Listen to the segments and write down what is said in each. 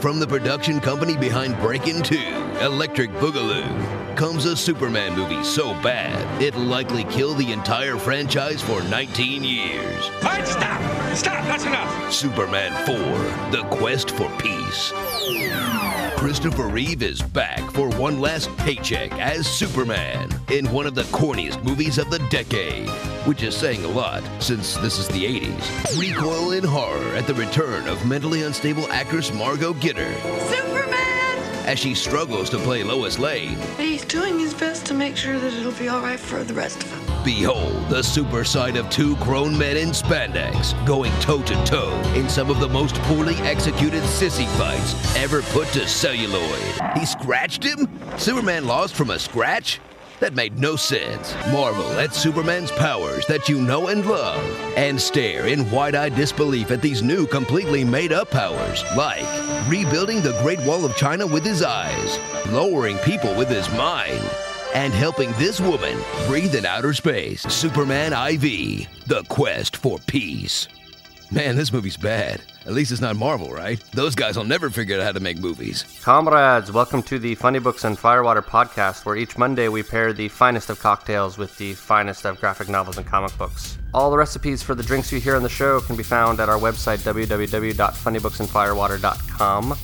From the production company behind Breakin' 2, Electric Boogaloo, comes a Superman movie so bad it likely killed the entire franchise for 19 years. Right, stop! Stop, that's enough! Superman 4 The Quest for Peace. Christopher Reeve is back for one last paycheck as Superman in one of the corniest movies of the decade, which is saying a lot since this is the 80s. Recoil in horror at the return of mentally unstable actress Margot Kidder Superman! as she struggles to play Lois Lane. He's doing his best to make sure that it'll be all right for the rest of them. Behold the super side of two grown men in spandex going toe to toe in some of the most poorly executed sissy fights ever put to celluloid. He scratched him? Superman lost from a scratch? That made no sense. Marvel at Superman's powers that you know and love, and stare in wide eyed disbelief at these new, completely made up powers, like rebuilding the Great Wall of China with his eyes, lowering people with his mind, and helping this woman breathe in outer space. Superman IV, The Quest for Peace. Man, this movie's bad. At least it's not Marvel, right? Those guys will never figure out how to make movies. Comrades, welcome to the Funny Books and Firewater podcast, where each Monday we pair the finest of cocktails with the finest of graphic novels and comic books. All the recipes for the drinks you hear on the show can be found at our website, www.funnybooksandfirewater.com.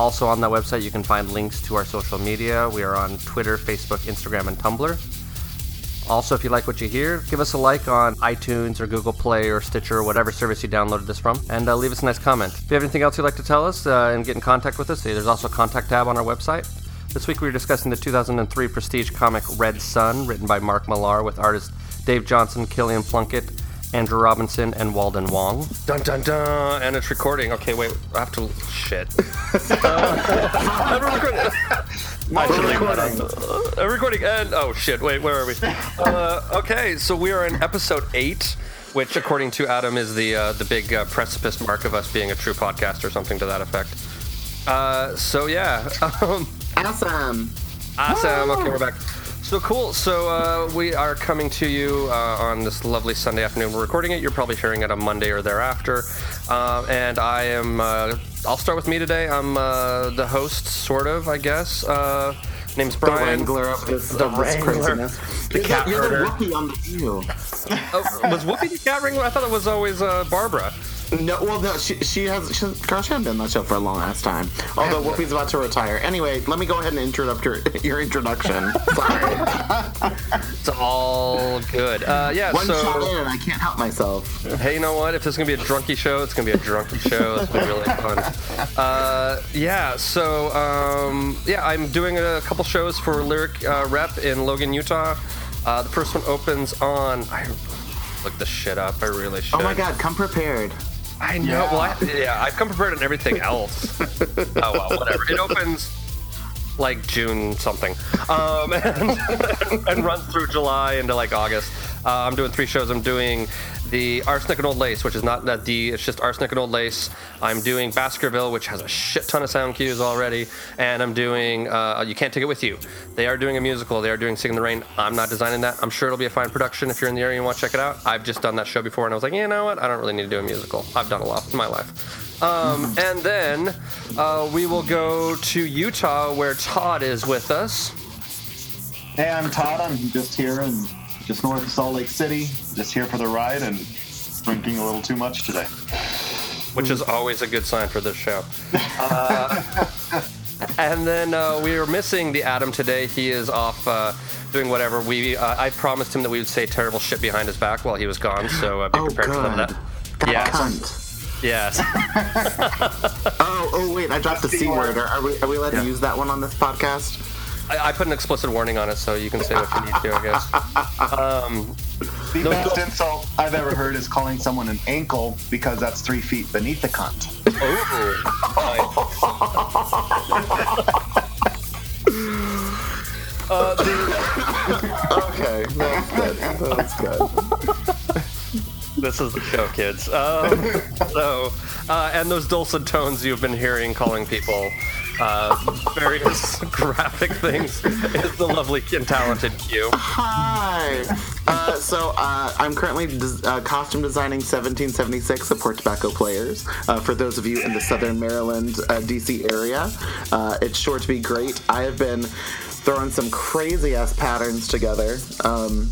Also, on that website, you can find links to our social media. We are on Twitter, Facebook, Instagram, and Tumblr. Also, if you like what you hear, give us a like on iTunes or Google Play or Stitcher or whatever service you downloaded this from, and uh, leave us a nice comment. If you have anything else you'd like to tell us uh, and get in contact with us, there's also a contact tab on our website. This week we were discussing the 2003 prestige comic Red Sun, written by Mark Millar, with artists Dave Johnson, Kilian Plunkett, Andrew Robinson, and Walden Wong. Dun dun dun! And it's recording. Okay, wait, I have to. Shit. uh, I'm recording. Actually, Uh, recording and oh shit! Wait, where are we? Uh, okay, so we are in episode eight, which, according to Adam, is the uh, the big uh, precipice mark of us being a true podcast or something to that effect. Uh, so yeah, um, Awesome. awesome. Okay, we're back. So cool. So uh, we are coming to you uh, on this lovely Sunday afternoon. We're recording it. You're probably hearing it on Monday or thereafter. Uh, and I am. Uh, I'll start with me today. I'm uh, the host, sort of, I guess. Uh, name's The Brian. wrangler of this, The of this wrangler. craziness. The You're cat you're the herder. rookie on the view. Oh, was Whoopi the cat wrangler? I thought it was always uh, Barbara. No, well, no, she, she has, she, girl, she hasn't been on that show for a long ass time. Although Whoopi's about to retire. Anyway, let me go ahead and interrupt your, your introduction. Sorry. It's all good. Uh, yeah. One shot so in and I can't help myself. hey, you know what? If this is gonna be a drunky show, it's gonna be a drunky show. It's gonna be really fun. Uh, yeah. So um, yeah, I'm doing a couple shows for Lyric uh, Rep in Logan, Utah. Uh, the first one opens on. I look this shit up. I really should. Oh my god, come prepared. I know. Well, I, yeah, I've come prepared on everything else. oh well, whatever. It opens like June something, um, and, and runs through July into like August. Uh, I'm doing three shows. I'm doing the Arsenic and Old Lace, which is not that D, it's just Arsenic and Old Lace. I'm doing Baskerville, which has a shit ton of sound cues already, and I'm doing uh, You Can't Take It With You. They are doing a musical. They are doing Singin' in the Rain. I'm not designing that. I'm sure it'll be a fine production if you're in the area and want to check it out. I've just done that show before, and I was like, you know what? I don't really need to do a musical. I've done a lot in my life. Um, and then uh, we will go to Utah, where Todd is with us. Hey, I'm Todd. I'm just here and just north of Salt Lake City. Just here for the ride and drinking a little too much today. which is always a good sign for this show. Uh, and then uh, we are missing the Adam today. He is off uh, doing whatever. We uh, I promised him that we would say terrible shit behind his back while he was gone, so uh, be Oh, prepared for some of good. that. That Yes. cunt. Yes. Oh, oh wait, I dropped the C word. Are, are we, are we allowed Yeah. to use that one on this podcast? I, I put an explicit warning on it, so you can say what you need to, I guess. Um, The No, best no. insult I've ever heard is calling someone an ankle because that's three feet beneath the cunt. uh, the, Okay, that's good. That's good. This is the show, kids. Um, so, uh, and those dulcet tones you've been hearing calling people uh, various graphic things is the lovely and talented Q. Hi. Uh, so uh, I'm currently des- uh, costume designing 1776 support Port Tobacco Players. Uh, for those of you in the Southern Maryland, uh, DC area, it's sure to be great. I have been throwing some crazy ass patterns together. Um,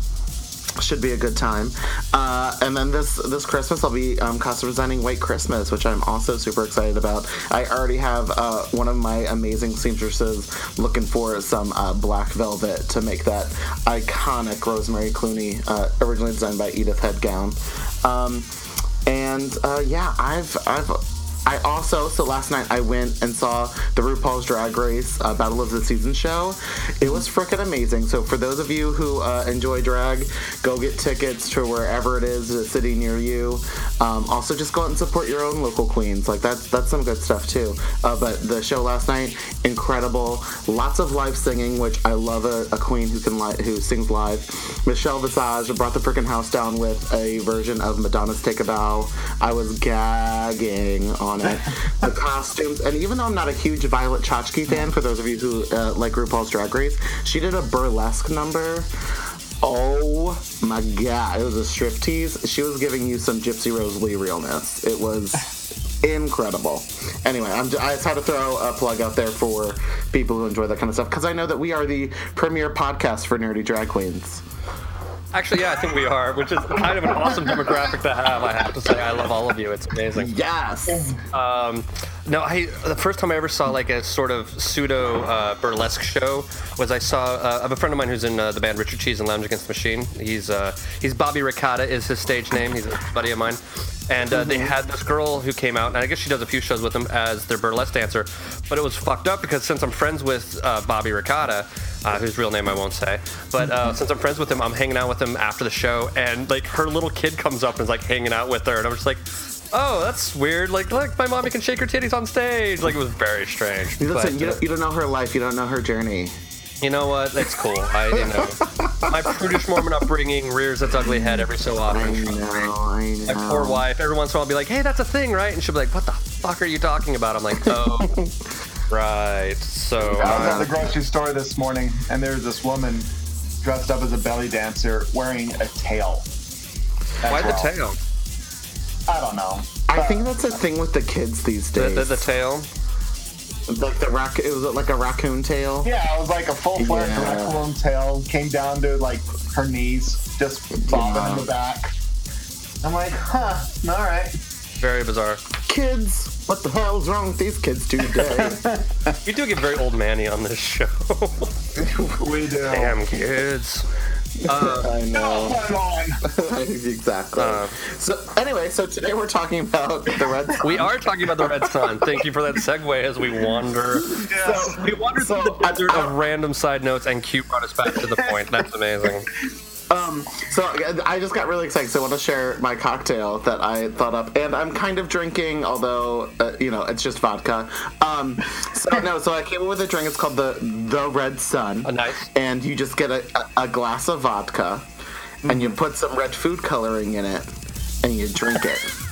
should be a good time. Uh, and then this this Christmas, I'll be um, costume designing White Christmas, which I'm also super excited about. I already have uh, one of my amazing seamstresses looking for some uh, black velvet to make that iconic Rosemary Clooney, uh, originally designed by Edith Head gown. Um, and uh, yeah, I've I've I also, so last night I went and saw the RuPaul's Drag Race uh, Battle of the Season show. It was freaking amazing. So, for those of you who uh, enjoy drag, go get tickets to wherever it is, a city near you. Um, also, just go out and support your own local queens. Like, that's that's some good stuff too. Uh, but the show last night, incredible. Lots of live singing, which I love a, a queen who can li- who sings live. Michelle Visage brought the freaking house down with a version of Madonna's Take a Bow. I was gagging on it. the costumes, and even though I'm not a huge Violet Chachki fan, for those of you who uh, like RuPaul's Drag Race, she did a burlesque number. Oh my god, it was a striptease. She was giving you some Gypsy Rose Lee realness. It was incredible. Anyway, I'm, I just had to throw a plug out there for people who enjoy that kind of stuff because I know that we are the premier podcast for nerdy drag queens. Actually, yeah, I think we are, which is kind of an awesome demographic to have. I have to say, I love all of you. It's amazing. Yes. Um, no, I the first time I ever saw like a sort of pseudo uh, burlesque show was I saw uh, I have a friend of mine who's in uh, the band Richard Cheese and Lounge Against the Machine. He's uh, he's Bobby Ricotta is his stage name. He's a buddy of mine, and uh, they had this girl who came out, and I guess she does a few shows with them as their burlesque dancer. But it was fucked up because since I'm friends with uh, Bobby Ricotta. Uh, whose real name I won't say, but uh, since I'm friends with him, I'm hanging out with him after the show, and like her little kid comes up and is like hanging out with her, and I'm just like, oh, that's weird. Like, look, my mommy can shake her titties on stage. Like, it was very strange. Listen, But, you, don't, you don't know her life, you don't know her journey. you know what? That's cool. I, you know, my prudish Mormon upbringing rears its ugly head every so I often. know, I know. My poor wife. Every once in a while, I'll be like, "Hey, that's a thing, right?" And she'll be like, "What the fuck are you talking about?" I'm like, "Oh, right." So, I was at uh, the grocery store this morning, and there was this woman dressed up as a belly dancer wearing a tail. as why the tail? I don't know. I think that's a thing with the kids these days. the, the tail. like the rac- it was like a raccoon tail. Yeah, it was like a full fledged Yeah. raccoon tail. Came down to like her knees, just bobbing in the back. I'm like, huh, all right. Very bizarre. Kids, what the hell's wrong with these kids today? We do get very old manny on this show. We do. Damn kids. I know. Come on. exactly. Uh, so anyway, so today we're talking about the red. Sun. We are talking about the Red Sun. Thank you for that segue as we wander. Yes. We wandered So, through the I- desert of random side notes, and Q brought us back to the point. That's amazing. Um, so I just got really excited. So I want to share my cocktail that I thought up, and I'm kind of drinking, although uh, you know it's just vodka. Um, so no, so I came up with a drink. It's called the the Red Sun. Oh, nice. And you just get a, a, a glass of vodka, and you put some red food coloring in it, and you drink it.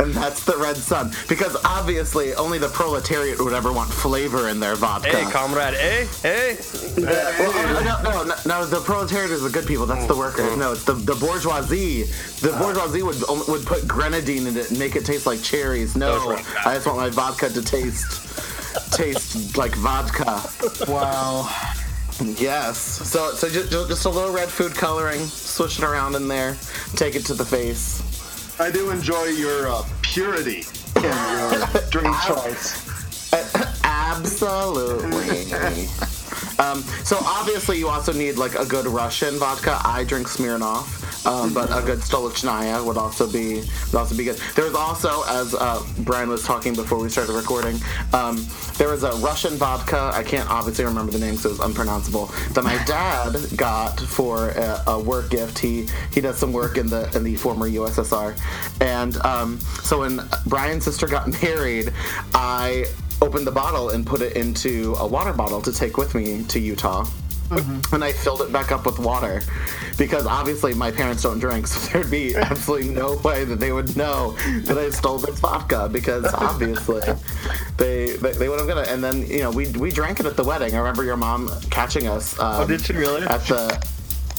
And that's the Red Sun, because obviously only the proletariat would ever want flavor in their vodka. Hey, comrade. Hey, hey. Well, oh, no, no, no, no, the proletariat is the good people. That's the workers. No, it's the, the bourgeoisie. The ah. bourgeoisie would would put grenadine in it and make it taste like cherries. No, Those I just want my vodka to taste taste like vodka. Wow. Yes. So so just, just a little red food coloring. Swish it around in there. Take it to the face. I do enjoy your uh, purity in your drink choice. Absolutely. um, so obviously you also need like a good Russian vodka. I drink Smirnoff, um, but a good Stolichnaya would also be would also be good. There's also, as uh, Brian was talking before we started recording, um, there was a Russian vodka. I can't obviously remember the name, so it's unpronounceable. That my dad got for a, a work gift. He he does some work in the in the former USSR, and um, so when Brian's sister got married, I opened the bottle and put it into a water bottle to take with me to Utah. and I filled it back up with water because obviously my parents don't drink, so there'd be absolutely no way that they would know that I stole this vodka because obviously they they, they would have gonna. And then you know we we drank it at the wedding. I remember your mom catching us. Um, Oh, did she really? At the.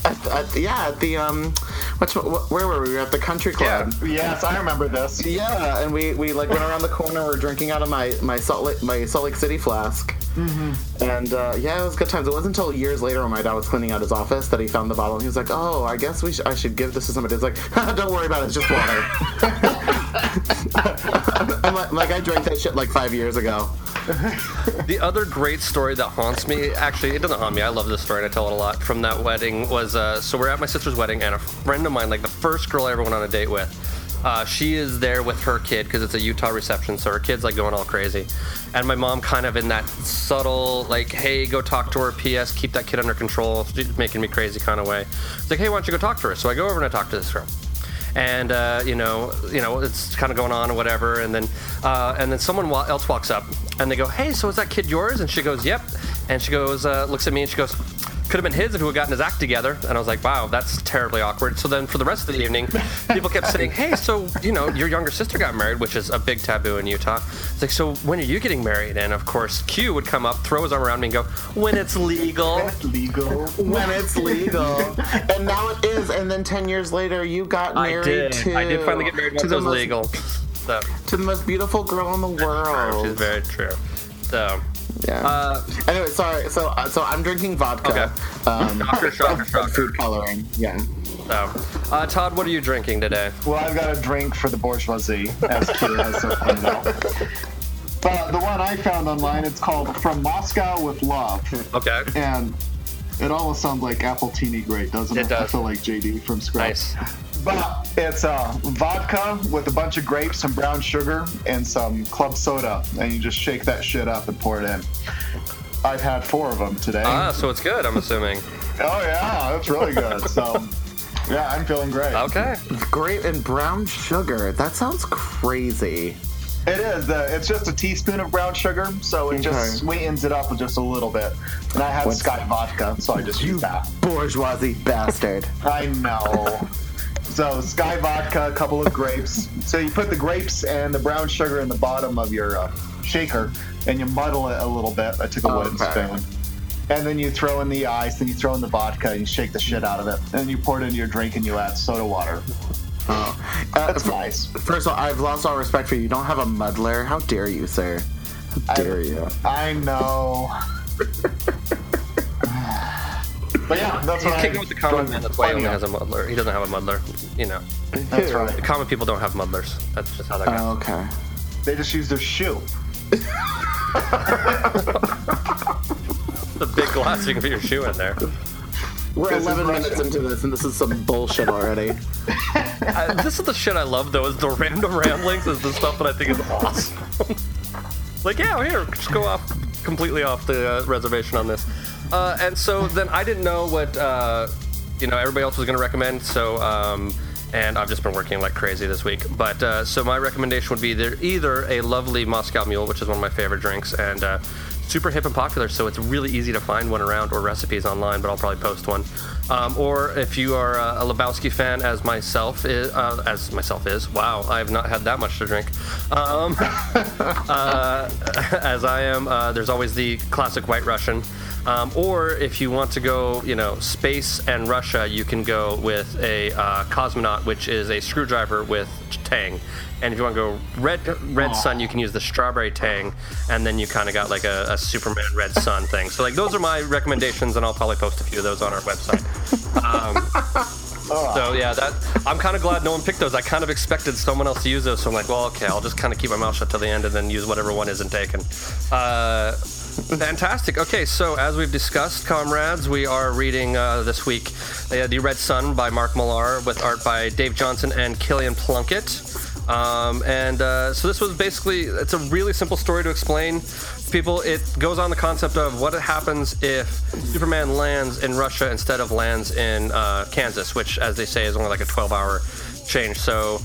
At, at, yeah, at the um, what's where were we? We were at the country club. Yeah. Yes, I remember this. Yeah, and we, we like went around the corner. We're drinking out of my my Salt Lake my Salt Lake City flask. Mm-hmm. And uh, yeah, it was good times. It wasn't until years later when my dad was cleaning out his office that he found the bottle. And he was like, "Oh, I guess we sh- I should give this to somebody." It's like, "Don't worry about it. It's just water." I'm like, like, I drank that shit like five years ago. The other great story that haunts me, actually, it doesn't haunt me. I love this story and I tell it a lot. From that wedding was uh, so we're at my sister's wedding and a friend of mine, like the first girl I ever went on a date with, uh, she is there with her kid because it's a Utah reception, so her kid's like going all crazy. And my mom, kind of in that subtle, like, hey, go talk to her. P.S. Keep that kid under control. She's making me crazy kind of way. It's like, hey, why don't you go talk to her? So I go over and I talk to this girl and uh, you know, you know, it's kind of going on or whatever, and then, uh, and then someone else walks up, and they go, "Hey, so is that kid yours?" And she goes, "Yep," and she goes, uh, looks at me, and she goes, "Could have been his if he had gotten his act together." And I was like, "Wow, that's terribly awkward." So then, for the rest of the evening, people kept saying, "Hey, so you know, your younger sister got married, which is a big taboo in Utah." It's like, "So when are you getting married?" And of course, Q would come up, throw his arm around me, and go, "When it's legal." When it's Legal. When it's legal, and now it is. And then ten years later, you got married I did. to. I did finally get married once to it the was most, legal. So, to the most beautiful girl in the world. which is very true. So, Yeah. uh, anyway, sorry. So, uh, so I'm drinking vodka. Okay. Um, shocker, shocker, shocker. food coloring. Yeah. So, uh, Todd, what are you drinking today? Well, I've got a drink for the bourgeoisie, as Kira has so pointed out. But the one I found online, it's called From Moscow with Love. Okay. And it almost sounds like appletini great, doesn't it? It does. I feel like JD from Scrubs. Nice. But it's uh, vodka with a bunch of grapes, some brown sugar, and some club soda. And you just shake that shit up and pour it in. I've had four of them today. Ah, so it's good, I'm assuming. oh, yeah, that's really good. So, yeah, I'm feeling great. Okay. Grape and brown sugar. That sounds crazy. It is. Uh, it's just a teaspoon of brown sugar, so it just sweetens it up with just a little bit. And I have What's- Skyy vodka, so I just use that. Bourgeoisie bastard. I know. So Skyy vodka, a couple of grapes. So you put the grapes and the brown sugar in the bottom of your uh, shaker, and you muddle it a little bit. I took a wooden Okay. spoon. And then you throw in the ice, then you throw in the vodka, and you shake the shit out of it. And you pour it into your drink, and you add soda water. Uh, That's f- nice. First of all, I've lost all respect for you. You don't have a muddler. How dare you, sir? How dare you? I know. but yeah, that's He's what kicking I with the common man, that's why he only Plenty has a muddler. He doesn't have a muddler, you know. of- That's The right. common people don't have muddlers. That's just how that goes. Oh, okay. They just use their shoe. the big glass, you can put your shoe in there. We're This 11 minutes into this, and this is some bullshit already. I, this is the shit I love, though, is the random ramblings is the stuff that I think is awesome. like, yeah, here, just go off completely off the uh, reservation on this. Uh, and so then I didn't know what, uh, you know, everybody else was going to recommend, so, um, and I've just been working like crazy this week. But uh, so my recommendation would be there either a lovely Moscow Mule, which is one of my favorite drinks, and uh, super hip and popular, so it's really easy to find one around or recipes online, but I'll probably post one. Um, or if you are a Lebowski fan, as myself is, uh, as myself is, wow, I have not had that much to drink. Um, uh, as I am, uh, there's always the classic White Russian. Um, or if you want to go, you know, space and Russia, you can go with a uh, cosmonaut, which is a screwdriver with tang. And if you want to go red red sun, you can use the strawberry tang, and then you kind of got like a, a Superman red sun thing. So like those are my recommendations, and I'll probably post a few of those on our website. Um, so yeah, that I'm kind of glad no one picked those. I kind of expected someone else to use those, so I'm like, well, okay, I'll just kind of keep my mouth shut till the end and then use whatever one isn't taken. Uh, fantastic. Okay, so as we've discussed, comrades, we are reading uh, this week uh, The Red Sun by Mark Millar with art by Dave Johnson and Kilian Plunkett. Um, and uh, so this was basically it's a really simple story to explain to people. It goes on the concept of what happens if Superman lands in Russia instead of lands in uh, Kansas, which, as they say, is only like a 12-hour change. So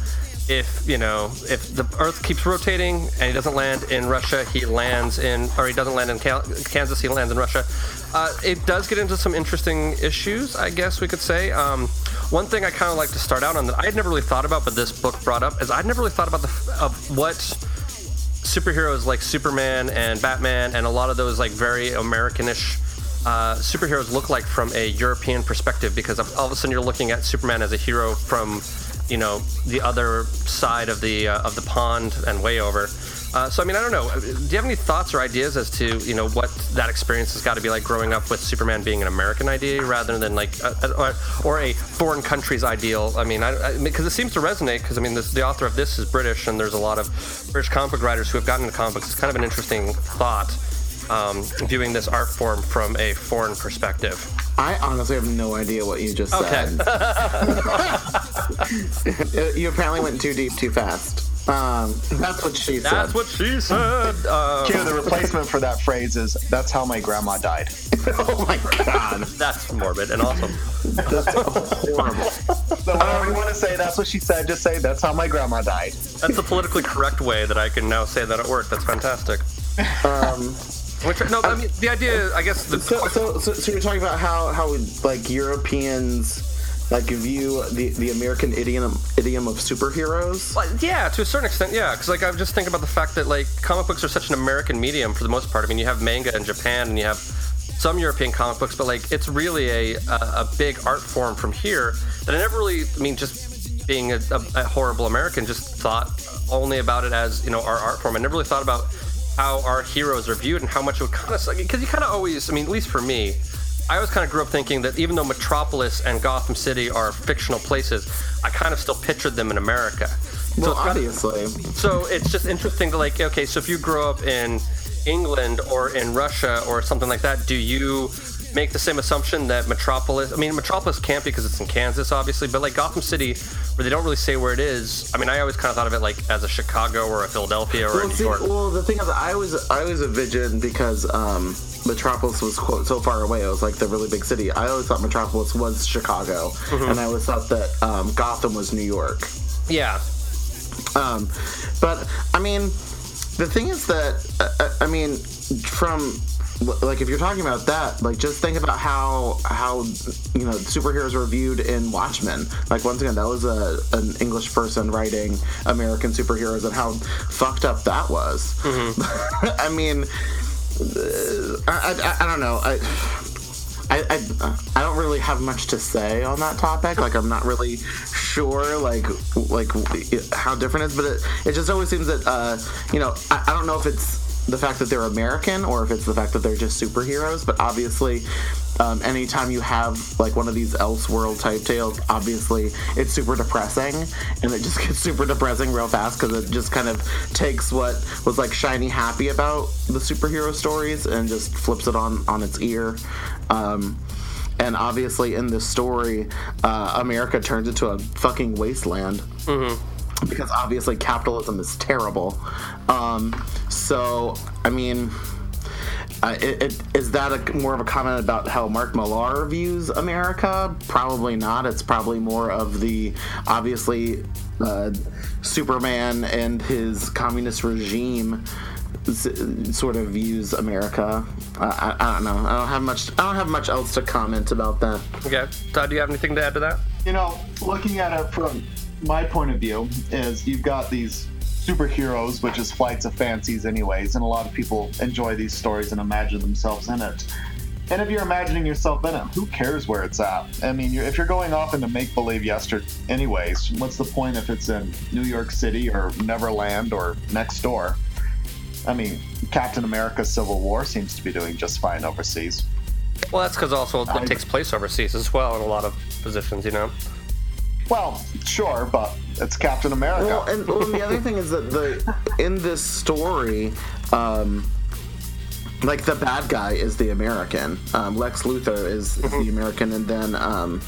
if you know if the Earth keeps rotating and he doesn't land in Russia, he lands in or he doesn't land in Kansas, he lands in Russia. Uh, it does get into some interesting issues, I guess we could say. Um, one thing I kind of like to start out on that I had never really thought about, but this book brought up is I'd never really thought about the of what superheroes like Superman and Batman and a lot of those like very Americanish uh, superheroes look like from a European perspective because all of a sudden you're looking at Superman as a hero from you know the other side of the uh, of the pond and way over. Uh, so I mean I don't know. Do you have any thoughts or ideas as to you know what that experience has got to be like growing up with Superman being an American idea rather than like a, a, or a foreign country's ideal? I mean because it seems to resonate because I mean this, the author of this is British and there's a lot of British comic book writers who have gotten into comics. It's kind of an interesting thought um, viewing this art form from a foreign perspective. I honestly have no idea what you just okay. said. you apparently went too deep too fast. Um, that's what she said. That's what she said. Uh, Q, the replacement for that phrase is "That's how my grandma died." oh my god, that's morbid and awesome. that's horrible. So whenever you want to say that's what she said, just say "That's how my grandma died." That's the politically correct way that I can now say that at work. That's fantastic. Um, which, no, I mean the idea. I guess the so, so, so, so you're talking about how how like Europeans like view the the American idiom idiom of superheroes. Well, yeah, to a certain extent, yeah. Because like I just think about the fact that like comic books are such an American medium for the most part. I mean, you have manga in Japan and you have some European comic books, but like it's really a a, a big art form from here that I never really. I mean, just being a, a, a horrible American, just thought only about it as you know our art form. I never really thought about how our heroes are viewed and how much it would kind of because you kind of always i mean at least for me i always kind of grew up thinking that even though metropolis and gotham city are fictional places i kind of still pictured them in america. Well so obviously. So it's just interesting to like okay so if you grow up in england or in russia or something like that do you make the same assumption that Metropolis. I mean, Metropolis can't because it's in Kansas, obviously, but like Gotham City, where they don't really say where it is. I mean, I always kind of thought of it like as a Chicago or a Philadelphia or well, a New see, York. Well, the thing is, I was I was a vision because um, Metropolis was quote, so far away. It was like the really big city. I always thought Metropolis was Chicago, mm-hmm. and I always thought that um, Gotham was New York. Yeah. Um, but I mean, the thing is that uh, I mean, from like if you're talking about that like just think about how how you know superheroes were viewed in watchmen like once again that was a an english person writing american superheroes and how fucked up that was mm-hmm. i mean uh, I, I, I, don't know I, I, I, I don't really have much to say on that topic. Like I'm not really sure like like how different it is, but it, it just always seems that uh, you know I, I don't know if it's the fact that they're American or if it's the fact that they're just superheroes. But obviously, um, anytime you have like one of these Elseworld type tales, obviously it's super depressing, and it just gets super depressing real fast because it just kind of takes what was like shiny happy about the superhero stories and just flips it on on its ear. Um, and obviously, in this story, uh, America turns into a fucking wasteland. Mm-hmm because obviously capitalism is terrible. Um, so, I mean, uh, it, it, is that a, more of a comment about how Mark Millar views America? Probably not. It's probably more of the obviously uh, Superman and his communist regime sort of views America. Uh, I, I, don't know. I don't have much. I don't have much else to comment about that. Okay, Todd, do you have anything to add to that? You know, looking at it from my point of view is you've got these superheroes, which is flights of fancies, anyways, and a lot of people enjoy these stories and imagine themselves in it. And if you're imagining yourself in it, who cares where it's at? I mean, you're, if you're going off into make believe yesterday, anyways, what's the point if it's in New York City or Neverland or next door? I mean, Captain America Civil War seems to be doing just fine overseas. Well, that's because also it I, takes place overseas as well in a lot of positions, you know? Well, sure, but it's Captain America. Well, and, well, the other thing is that the in this story, um, like the bad guy is the American. Um, Lex Luthor is, is the mm-hmm. American, and then. Um,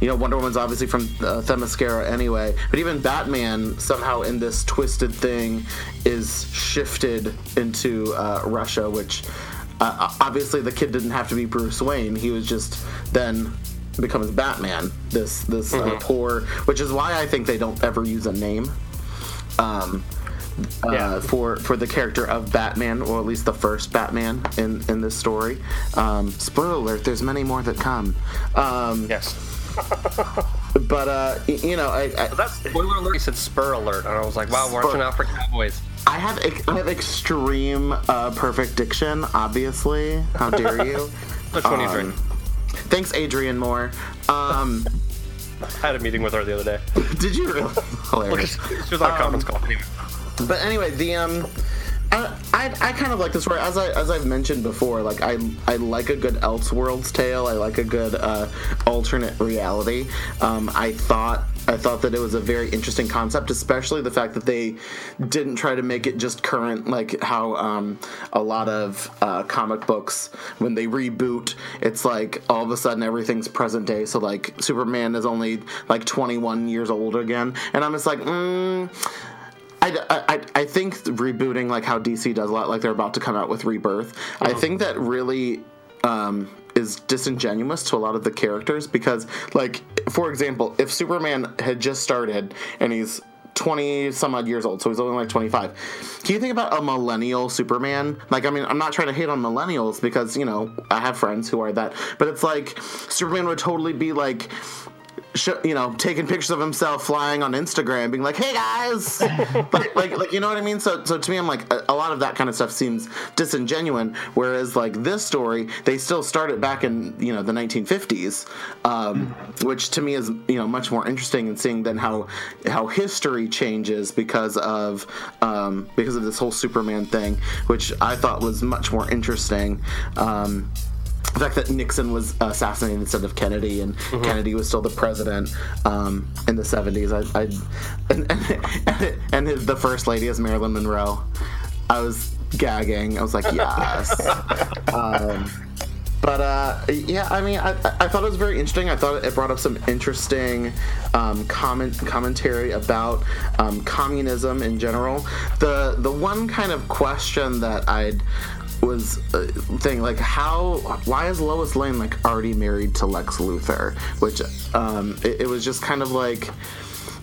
you know, Wonder Woman's obviously from uh, Themyscira anyway, but even Batman somehow in this twisted thing is shifted into uh, Russia, which uh, obviously the kid didn't have to be Bruce Wayne. He was just then becomes Batman. This this uh, mm-hmm. uh, poor, which is why I think they don't ever use a name um, uh, Yeah. for for the character of Batman, or at least the first Batman in in this story. Um, spoiler alert: there's many more that come. Um, Yes. but uh, you know, I, I, That's spoiler alert. He said spur alert, and I was like, wow, Spur. watching out for cowboys. I have I have extreme uh, perfect diction. Obviously, how dare you? Which one are you Um, drinking? Thanks, Adrian Moore. Um, I had a meeting with her the other day. did you really? Hilarious. She was on a conference call. Anyway. But anyway, the um, I, I, I kind of like this story as I as I've mentioned before. Like I I like a good Elseworlds tale. I like a good uh, alternate reality. Um, I thought. I thought that it was a very interesting concept, especially the fact that they didn't try to make it just current, like how um, a lot of uh, comic books, when they reboot, it's like all of a sudden everything's present day. So like Superman is only like 21 years old again, and I'm just like, mm, I, I, I think rebooting like how DC does a lot, like they're about to come out with Rebirth. I think that really um, is disingenuous to a lot of the characters because, like, for example, if Superman had just started and he's 20 some odd years old, so he's only like 25. Can you think about a millennial Superman? Like, I mean, I'm not trying to hate on millennials because, you know, I have friends who are that, but it's like Superman would totally be like, you know, taking pictures of himself flying on Instagram, being like, "Hey guys," like, like, like, you know what I mean. So, so to me, I'm like, a, a lot of that kind of stuff seems disingenuous. Whereas, like this story, they still started back in you know the 1950s, um, which to me is you know much more interesting in seeing than how how history changes because of um, because of this whole Superman thing, which I thought was much more interesting. Um, the fact that Nixon was assassinated instead of Kennedy, and Kennedy was still the president um, in the '70s. I, I and, and, and his, the first lady is Marilyn Monroe. I was gagging. I was like, yes. um, but uh, yeah, I mean, I, I thought it was very interesting. I thought it brought up some interesting um, comment commentary about um, communism in general. The the one kind of question that I'd was uh, thing like how why is Lois Lane like already married to Lex Luthor? Which um, it, it was just kind of like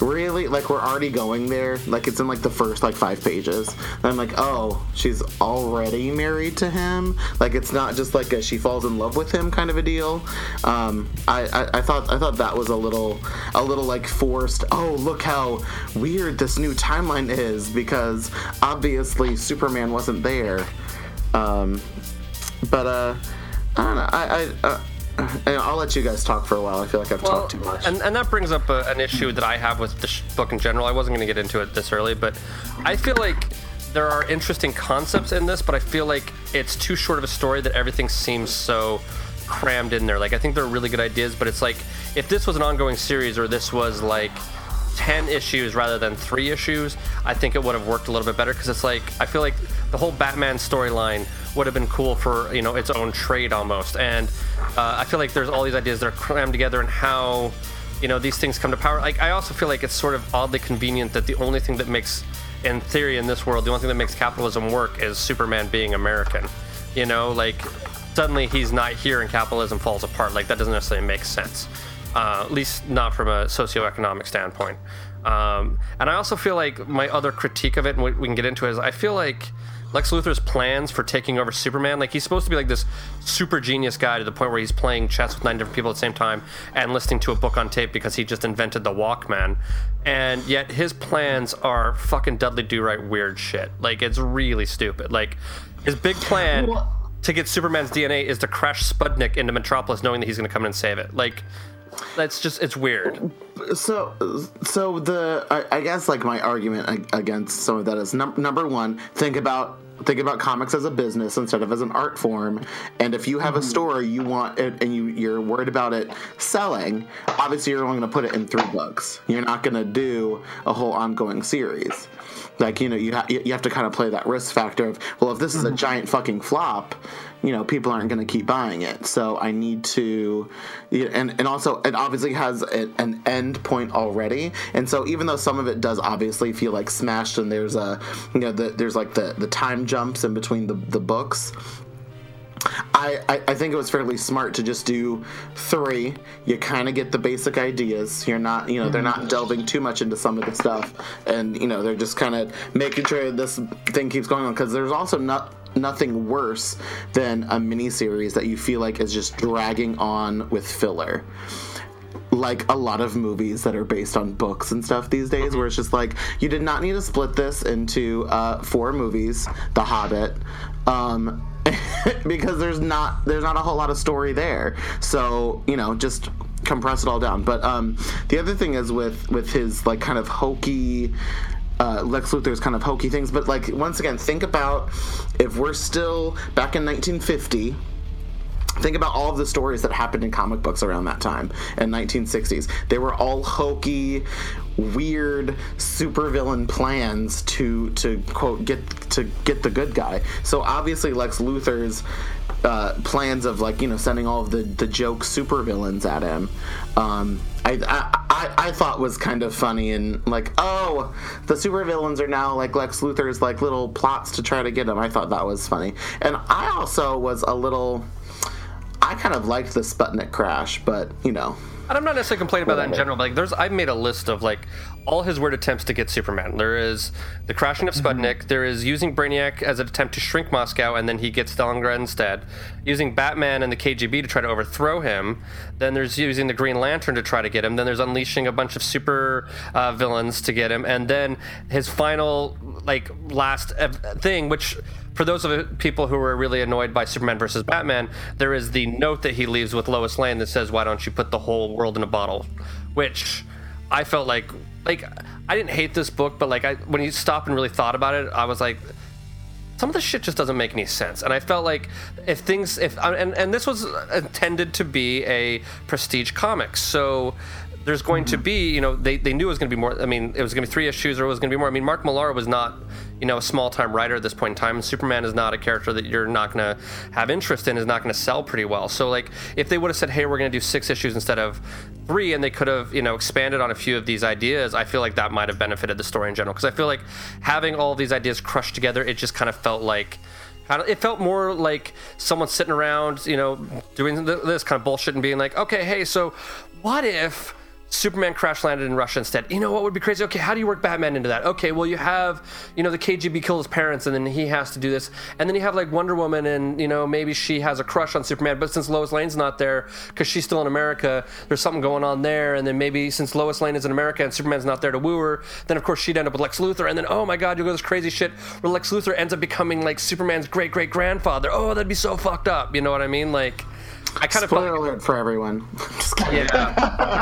really like we're already going there. Like it's in like the first like five pages. And i'm like oh she's already married to him? Like it's not just like a she falls in love with him kind of a deal. Um I, I i thought i thought that was a little a little like forced oh look how weird this new timeline is because obviously superman wasn't there um but uh i don't know i i uh, I'll let you guys talk for a while. I feel like I've talked too much. And, and that brings up a, an issue that I have with the sh- book in general. I wasn't going to get into it this early, but I feel like there are interesting concepts in this, but I feel like it's too short of a story that everything seems so crammed in there. Like, I think they're really good ideas, but it's like if this was an ongoing series or this was like 10 issues rather than three issues, I think it would have worked a little bit better because it's like, I feel like the whole Batman storyline would have been cool for, you know, its own trade almost. And uh, I feel like there's all these ideas that are crammed together and how, you know, these things come to power. Like, I also feel like it's sort of oddly convenient that the only thing that makes, in theory, in this world, the only thing that makes capitalism work is Superman being American. You know, like, suddenly he's not here and capitalism falls apart. Like, that doesn't necessarily make sense uh, at least not from a socioeconomic standpoint. Um, and I also feel like my other critique of it, and what we can get into, is I feel like Lex Luthor's plans for taking over Superman, like he's supposed to be like this super genius guy to the point where he's playing chess with nine different people at the same time and listening to a book on tape because he just invented the Walkman. And yet his plans are fucking Dudley Do Right weird shit. Like it's really stupid. Like his big plan to get Superman's DNA is to crash Sputnik into Metropolis, knowing that he's going to come in and save it. Like that's just it's weird. so so the I, I guess like my argument against some of that is num- number one think about think about comics as a business instead of as an art form. And if you have a mm-hmm. story you want it and you you're worried about it selling obviously you're only going to put it in three books. You're not going to do a whole ongoing series. Like you know you, ha- you have to kind of play that risk factor of well if this is a mm-hmm. giant fucking flop you know people aren't going to keep buying it. So i need to and and also it obviously has a, an end point already. And so even though some of it does obviously feel like smashed and there's a you know the, there's like the the time jumps in between the the books I, I, I, think it was fairly smart to just do three. You kind of get the basic ideas. You're not, you know, they're not delving too much into some of the stuff, and you know, they're just kind of making sure this thing keeps going on. Because there's also not nothing worse than a miniseries that you feel like is just dragging on with filler like a lot of movies that are based on books and stuff these days, where it's just like you did not need to split this into uh, four movies, The Hobbit, um, because there's not there's not a whole lot of story there. So you know, just compress it all down. But um, the other thing is with with his like kind of hokey. Uh, Lex Luthor's kind of hokey things, but like once again, think about if we're still back in 1950 think about all of the stories that happened in comic books around that time in 1960s they were all hokey weird supervillain plans to to quote get to get the good guy so obviously lex luthor's uh, plans of like you know sending all of the the joke supervillains at him um, I, I, I thought was kind of funny and like oh the supervillains are now like Lex Luthor's like little plots to try to get him. I thought that was funny, and I also was a little I kind of liked the Sputnik crash, but you know. And I'm not necessarily complaining about that in general. But like, there's I've made a list of like all his weird attempts to get Superman. There is the crashing of Sputnik. Mm-hmm. There is using Brainiac as an attempt to shrink Moscow, and then he gets Stalingrad instead. Using Batman and the KGB to try to overthrow him. Then there's using the Green Lantern to try to get him. Then there's unleashing a bunch of super uh, villains to get him, and then his final like last thing, which for those of people who were really annoyed by Superman versus Batman, there is the note that he leaves with Lois Lane that says, "Why don't you put the whole world in a bottle?" Which I felt like like I didn't hate this book, but like I when you stop and really thought about it, I was like some of the shit just doesn't make any sense. And I felt like if things if and and this was intended to be a prestige comic. So there's going mm-hmm. to be, you know, they, they knew it was going to be more. I mean, it was going to be three issues or it was going to be more. I mean, Mark Millar was not, you know, a small time writer at this point in time. Superman is not a character that you're not going to have interest in, is not going to sell pretty well. So, like, if they would have said, hey, we're going to do six issues instead of three, and they could have, you know, expanded on a few of these ideas, I feel like that might have benefited the story in general. Because I feel like having all these ideas crushed together, it just kind of felt like. It felt more like someone sitting around, you know, doing this kind of bullshit and being like, okay, hey, so what if Superman crash landed in Russia instead. You know what would be crazy? Okay, how do you work Batman into that? Okay, well you have, you know, the KGB kill his parents and then he has to do this. And then you have like Wonder Woman and, you know, maybe she has a crush on Superman, but since Lois Lane's not there because she's still in America, there's something going on there. And then maybe since Lois Lane is in America and Superman's not there to woo her, then of course she'd end up with Lex Luthor. And then, oh my god, you go this crazy shit where Lex Luthor ends up becoming like Superman's great great grandfather. Oh, that'd be so fucked up. You know what I mean? Like, I kind Spoiler of alert for everyone. yeah.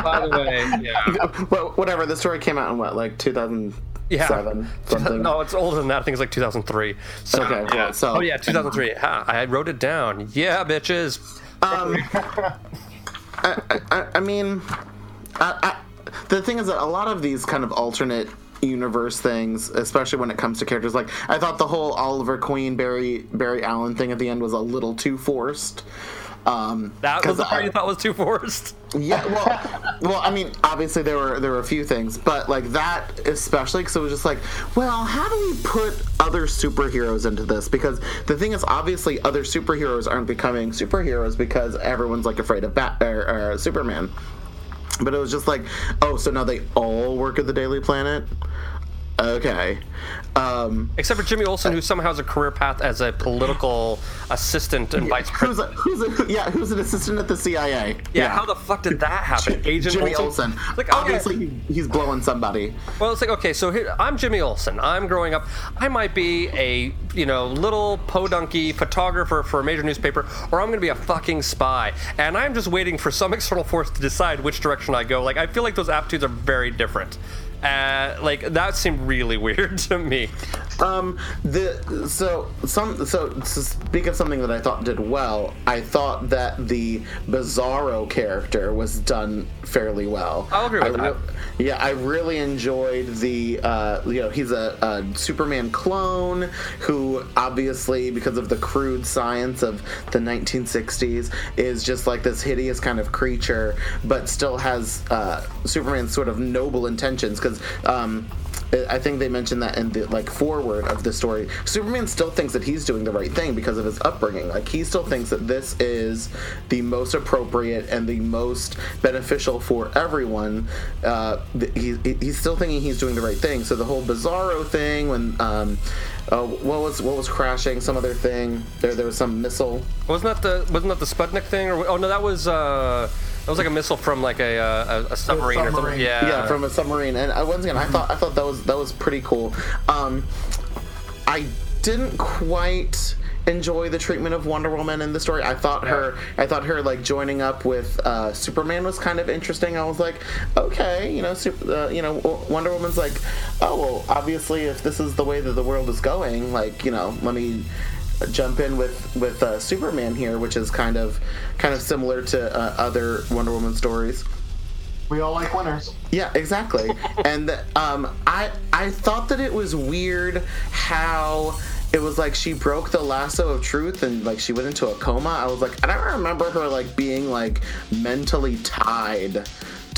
By the way, yeah. Well, whatever. The story came out in what, like 2007? Yeah. Something. No, it's older than that. I think it's like 2003. So, okay. Yeah. So. Oh yeah, 2003. Ha, I wrote it down. Yeah, bitches. Um. I, I, I, mean, I, the thing is that a lot of these kind of alternate universe things, especially when it comes to characters. Like I thought the whole Oliver Queen Barry Barry Allen thing at the end was a little too forced. Um, that was the part I, you thought was too forced. Yeah, well, well, I mean, obviously there were there were a few things, but like that especially because it was just like, well, how do we put other superheroes into this? Because the thing is, obviously, other superheroes aren't becoming superheroes because everyone's like afraid of Bat or, or Superman. But it was just like, oh, so now they all work at the Daily Planet. Okay. Um, Except for Jimmy Olsen, who somehow has a career path as a political assistant and vice president. Who's, a, who's a, yeah, who's an assistant at the CIA? Yeah, yeah. how the fuck did that happen? Agent Jimmy Olsen. Olsen. Like, obviously, okay. he's blowing somebody. Well, it's like okay, so here, I'm Jimmy Olsen. I'm growing up. I might be a you know little podunky photographer for a major newspaper, or I'm going to be a fucking spy, and I'm just waiting for some external force to decide which direction I go. Like, I feel like those aptitudes are very different. Uh, like that seemed really weird to me. Um, the so some so to speak of something that I thought did well, I thought that the Bizarro character was done fairly well. I'll agree with I that. Yeah, I really enjoyed the uh, you know he's a, a Superman clone who obviously because of the crude science of the 1960s is just like this hideous kind of creature, but still has uh, Superman's sort of noble intentions because um, I think they mentioned that in the like forward of the story. Superman still thinks that he's doing the right thing because of his upbringing. Like he still thinks that this is the most appropriate and the most beneficial for everyone. Uh, he, he's still thinking he's doing the right thing. So the whole Bizarro thing when. Um, uh, what was what was crashing? Some other thing. There there was some missile. Wasn't that the wasn't that the Sputnik thing? Or oh no, that was uh, was like a missile from like a uh, a, a submarine, or something. Yeah. yeah, from a submarine. And uh, once again, I thought I thought that was that was pretty cool. Um, I didn't quite enjoy the treatment of Wonder Woman in the story. I thought her I thought her like joining up with uh, Superman was kind of interesting. I was like, okay, you know, super, uh, you know, Wonder Woman's like, oh well, obviously if this is the way that the world is going, like you know, let me jump in with with uh, Superman here, which is kind of kind of similar to uh, other Wonder Woman stories. We all like winners. Yeah, exactly. and um, I I thought that it was weird how it was like she broke the lasso of truth and like she went into a coma. I was like, I don't remember her like being like mentally tied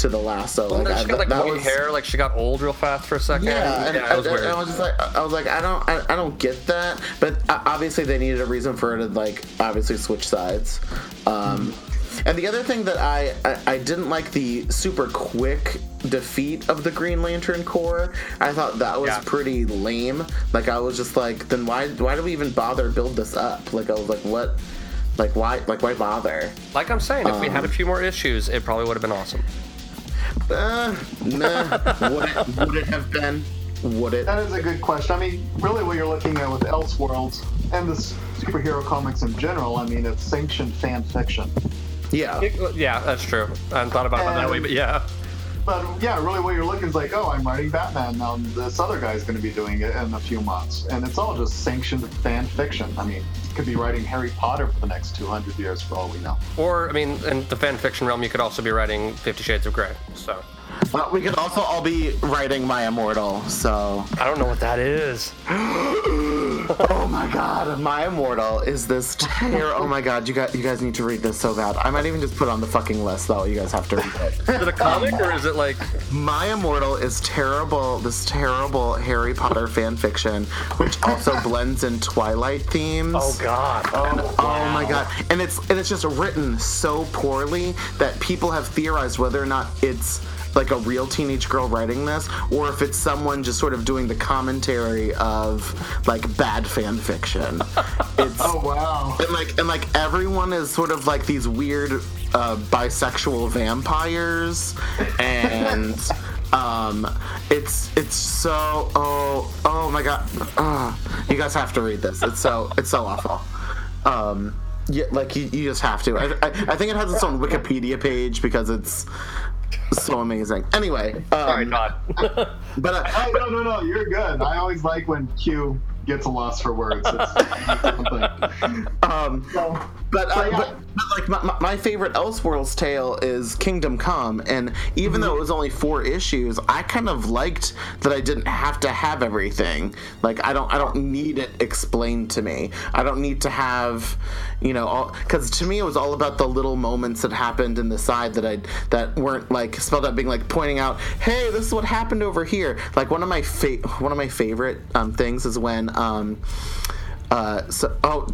to the lasso. Well, like, then I- she got like that was- hair, like she got old real fast for a second. Yeah, and, was and- weird. and I was just like, I was like, I don't, I, I don't get that. But obviously, they needed a reason for her to like, obviously switch sides. Um, and the other thing that I, I, I didn't like the super quick defeat of the Green Lantern Corps. I thought that was Yeah. pretty lame. Like, I was just like, then why, why do we even bother build this up? Like, I was like, what? Like why? Like why bother? like I'm saying, if we Um, had a few more issues, it probably would have been awesome. Uh, nah. would it? Would it have been? Would it? That is a good question. I mean, really, what you're looking at with Elseworlds and the superhero comics in general, I mean, it's sanctioned fan fiction. Yeah. It- yeah, that's true. I hadn't thought about it that way, but yeah. But yeah, really, what you're looking is like, oh, I'm writing Batman now. This other guy's going to be doing it in a few months, and it's all just sanctioned fan fiction. I mean, could be writing Harry Potter for the next 200 years, for all we know. Or, I mean, in the fan fiction realm, you could also be writing Fifty Shades of Grey. So But we could also all be writing My Immortal, so. I don't know what that is. Oh my god, My Immortal is this terror. Oh my god, you guys, you guys need to read this so bad. I might even just put it on the fucking list though. You guys have to read it. Is it a comic or is it like? My Immortal is terrible. This terrible Harry Potter fan fiction, which also blends in Twilight themes. Oh God. Oh. Oh my god! And it's and it's just written so poorly that people have theorized whether or not it's like a real teenage girl writing this, or if it's someone just sort of doing the commentary of like bad fan fiction. It's Oh wow! and like and like everyone is sort of like these weird uh, bisexual vampires and um it's it's so oh oh my god uh, you guys have to read this it's so it's so awful um yeah like you, you just have to I, I, I think it has its own wikipedia page because it's so amazing anyway um, Sorry, Todd. but uh, Oh no no no! You're good. I always like when Q gets a loss for words. It's um So, But, uh, So, yeah. but, but like my, my- favorite Elseworlds tale is Kingdom Come, and even though it was only four issues, I kind of liked that I didn't have to have everything. Like I don't I don't need it explained to me. I don't need to have, you know, all because to me it was all about the little moments that happened in the side that I that weren't like spelled out, being like pointing out, hey, this is what happened over here. Like one of my fa- one of my favorite um, things is when um, uh, so oh.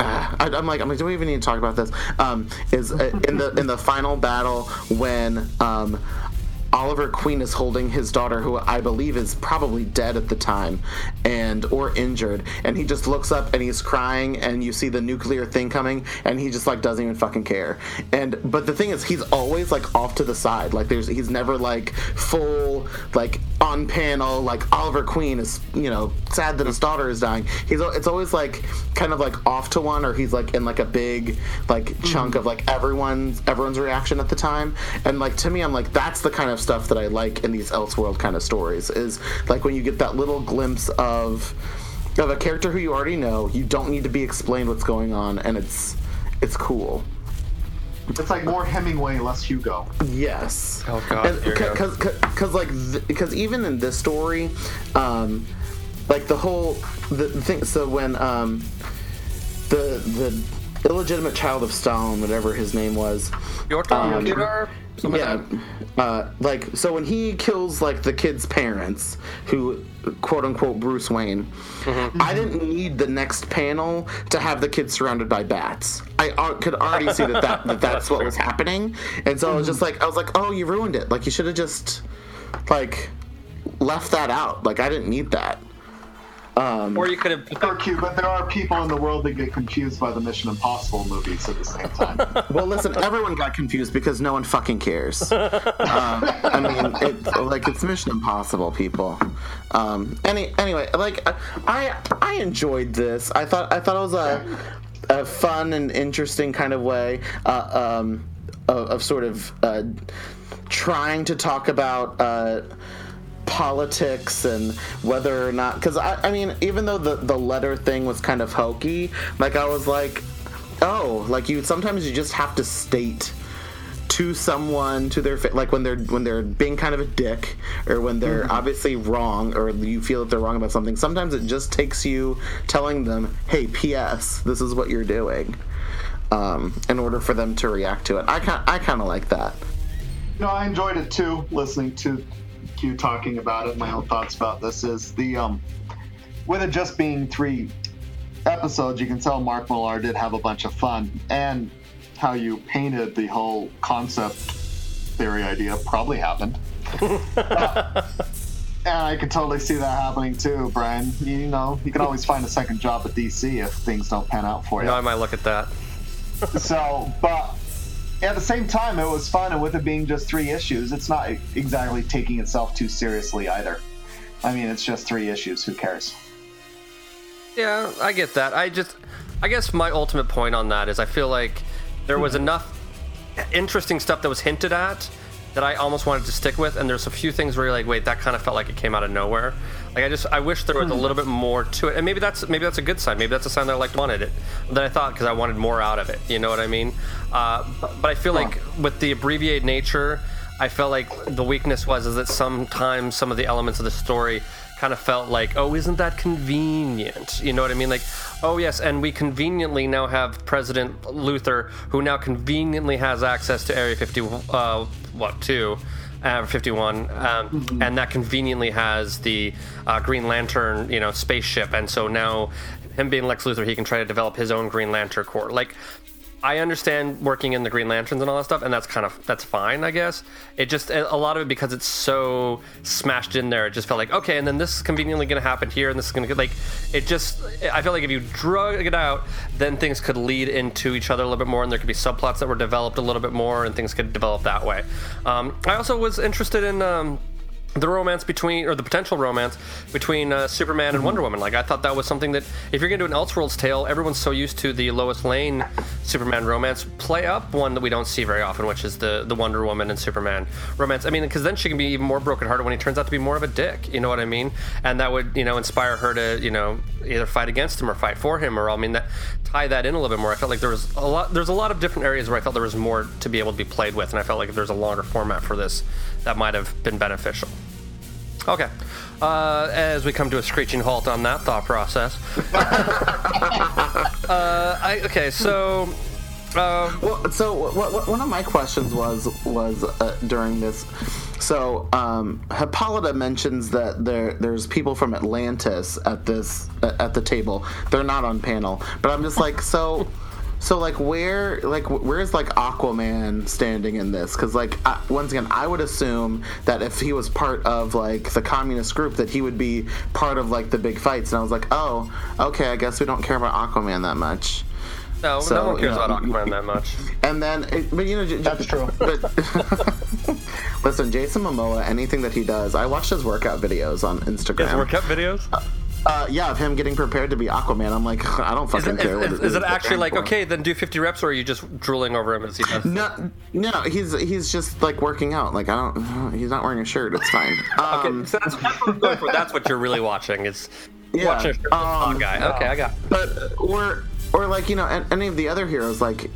Uh, I, I'm like, I'm like, do we even need to talk about this? Um, is uh, in the in the final battle when um, Oliver Queen is holding his daughter, who I believe is probably dead at the time, and or injured, and he just looks up and he's crying, and you see the nuclear thing coming, and he just like doesn't even fucking care. And but the thing is, he's always like off to the side, like there's he's never like full like on panel, like Oliver Queen is you know sad that his daughter is dying. He's it's always like kind of like off to one, or he's like in like a big like chunk mm-hmm. of like everyone's everyone's reaction at the time. And like to me, I'm like that's the kind of stuff that I like in these Elseworld kind of stories. Is like when you get that little glimpse of of a character who you already know. You don't need to be explained what's going on, and it's it's cool. it's like more Hemingway, less Hugo. Yes. Oh, God, here we go. Because because like because even in this story, um, like the whole the, the thing. So when um, the the illegitimate child of Stalin, whatever his name was. Um, yeah, like uh, like so when he kills like the kid's parents, who quote unquote Bruce Wayne, I didn't need the next panel to have the kid surrounded by bats. I uh, could already see that, that, that that's what was happening, and so I was just like, I was like, oh, you ruined it. Like you should have just like left that out. Like I didn't need that. That. Or you could have. They're cute, but there are people in the world that get confused by the Mission Impossible movies at the same time. Well, listen, everyone got confused because no one fucking cares. Um, I mean, it's like it's Mission Impossible, people. Um, any anyway, like I I enjoyed this. I thought I thought it was a a fun and interesting kind of way uh, um, of, of sort of uh, trying to talk about. Politics and whether or not because I, I mean even though the, the letter thing was kind of hokey like i was like oh like you sometimes you just have to state to someone to their like when they're when they're being kind of a dick or when they're obviously wrong or you feel that they're wrong about something sometimes it just takes you telling them hey ps this is what you're doing um, in order for them to react to it. I kind i kind of like that. No, I enjoyed it too, listening to Q talking about it. My own thoughts about this is the um, with it just being three episodes, you can tell Mark Millar did have a bunch of fun, and how you painted the whole concept theory idea probably happened. Uh, and I could totally see that happening too, Brian. You know, you can always find a second job at DC if things don't pan out for you. No, I might look at that. So, but at the same time, it was fun, and with it being just three issues, it's not exactly taking itself too seriously either. I mean, it's just three issues. Who cares? Yeah, I get that. I just, I guess my ultimate point on that is I feel like there was hmm. enough interesting stuff that was hinted at that I almost wanted to stick with, and there's a few things where you're like, wait, that kind of felt like it came out of nowhere. Like I just, I wish there was a little bit more to it, and maybe that's maybe that's a good sign. Maybe that's a sign that I liked wanted it than I thought because I wanted more out of it. You know what I mean? Uh, but, but I feel like with the abbreviated nature. I felt like the weakness was is that sometimes some of the elements of the story kind of felt like, oh, isn't that convenient? You know what I mean? Like, oh yes, and we conveniently now have President Luthor, who now conveniently has access to Area 50, uh, what two, uh, 51, um, and that conveniently has the uh, Green Lantern, you know, spaceship, and so now him being Lex Luthor, he can try to develop his own Green Lantern Corps. Like, I understand working in the Green Lanterns and all that stuff, and that's kind of that's fine, I guess. It just a lot of it because it's so smashed in there. It just felt like okay, and then this is conveniently going to happen here, and this is going to like it just. I feel like if you drug it out, then things could lead into each other a little bit more, and there could be subplots that were developed a little bit more, and things could develop that way. Um, I also was interested in. Um, the romance between, or the potential romance between uh, Superman and Wonder Woman. Like, I thought that was something that, if you're to do an Elseworlds tale, everyone's so used to the Lois Lane Superman romance. Play up one that we don't see very often, which is the, the Wonder Woman and Superman romance. I mean, because then she can be even more brokenhearted when he turns out to be more of a dick. You know what I mean? And that would, you know, inspire her to, you know, either fight against him or fight for him, or I mean, that tie that in a little bit more. I felt like there was a lot. There's a lot of different areas where I felt there was more to be able to be played with, and I felt like if there's a longer format for this, that might have been beneficial. Okay. Uh, as we come to a screeching halt on that thought process. uh, I, okay, so. Uh, Well, so w- w- one of my questions was was uh, during this. So um, Hippolyta mentions that there there's people from Atlantis at this at the table. They're not on panel, but I'm just like so. So like where like where's like Aquaman standing in this? Because like I, once again, I would assume that if he was part of like the communist group, that he would be part of like the big fights. And I was like, oh, okay, I guess we don't care about Aquaman that much. no, So, no one cares you know, about Aquaman that much. And then, it, but you know, j- j- That's true. But listen, Jason Momoa, anything that he does, I watched his workout videos on Instagram. His workout videos? Uh, yeah, of him getting prepared to be Aquaman. I'm like, I don't Is fucking it, care. is, is it they're actually like for. okay, then do 50 reps, or are you just drooling over him as he does? No, no, he's he's just like working out. Like I don't, he's not wearing a shirt. It's fine. Okay, Um, so that's, that's what I'm going for. That's what you're really watching. Is Yeah, watching a shirtless um, guy. Okay, I got. it. but or or like you know, any of the other heroes, like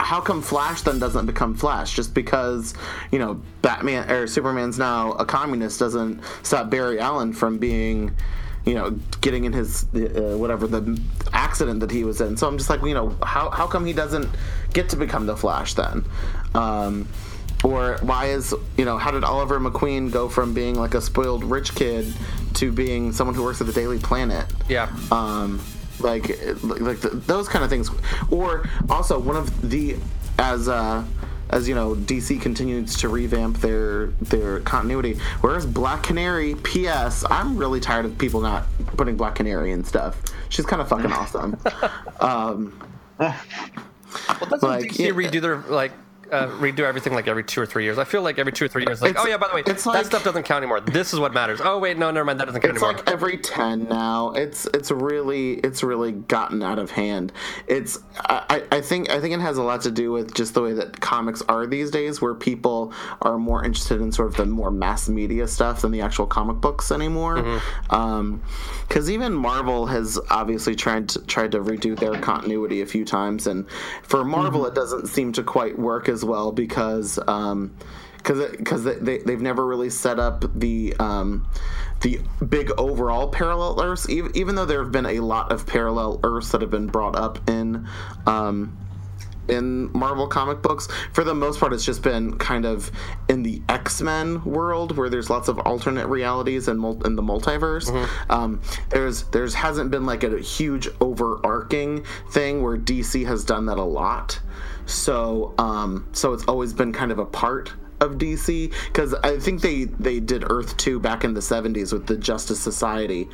how come Flash then doesn't become Flash? Just because you know Batman or Superman's now a communist doesn't stop Barry Allen from being you know, getting in his uh, whatever the accident that he was in. So I'm just like, you know, how how come he doesn't get to become the Flash then? Um, or why is you know how did Oliver McQueen go from being like a spoiled rich kid to being someone who works at the Daily Planet? Yeah. um, like like the, those kind of things or also one of the as uh as you know dc continues to revamp their their continuity. Whereas black canary ps i'm really tired of people not putting black canary and stuff. She's kind of fucking awesome. Um Well, doesn't Like, DC yeah. redo their like uh, redo everything like every two or three years? I feel like every two or three years, like, It's- oh yeah, by the way, it's that like- stuff doesn't count anymore. This is what matters. Oh wait, no, never mind, that doesn't count it's anymore. like every 10 now it's it's really it's really gotten out of hand it's I, I think i think it has a lot to do with just the way that comics are these days where people are more interested in sort of the more mass media stuff than the actual comic books anymore mm-hmm. um, because even marvel has obviously tried to tried to redo their continuity a few times and for marvel mm-hmm. it doesn't seem to quite work as well because um because because they, they they've never really set up the um, the big overall parallel Earths. Even, even though there have been a lot of parallel Earths that have been brought up in um, in Marvel comic books, for the most part, it's just been kind of in the X Men world where there's lots of alternate realities and mul- in the multiverse. Um, there's there's hasn't been like a huge overarching thing where DC has done that a lot. So um, so it's always been kind of a part of DC because I think they they did Earth two back in the '70s with the Justice Society.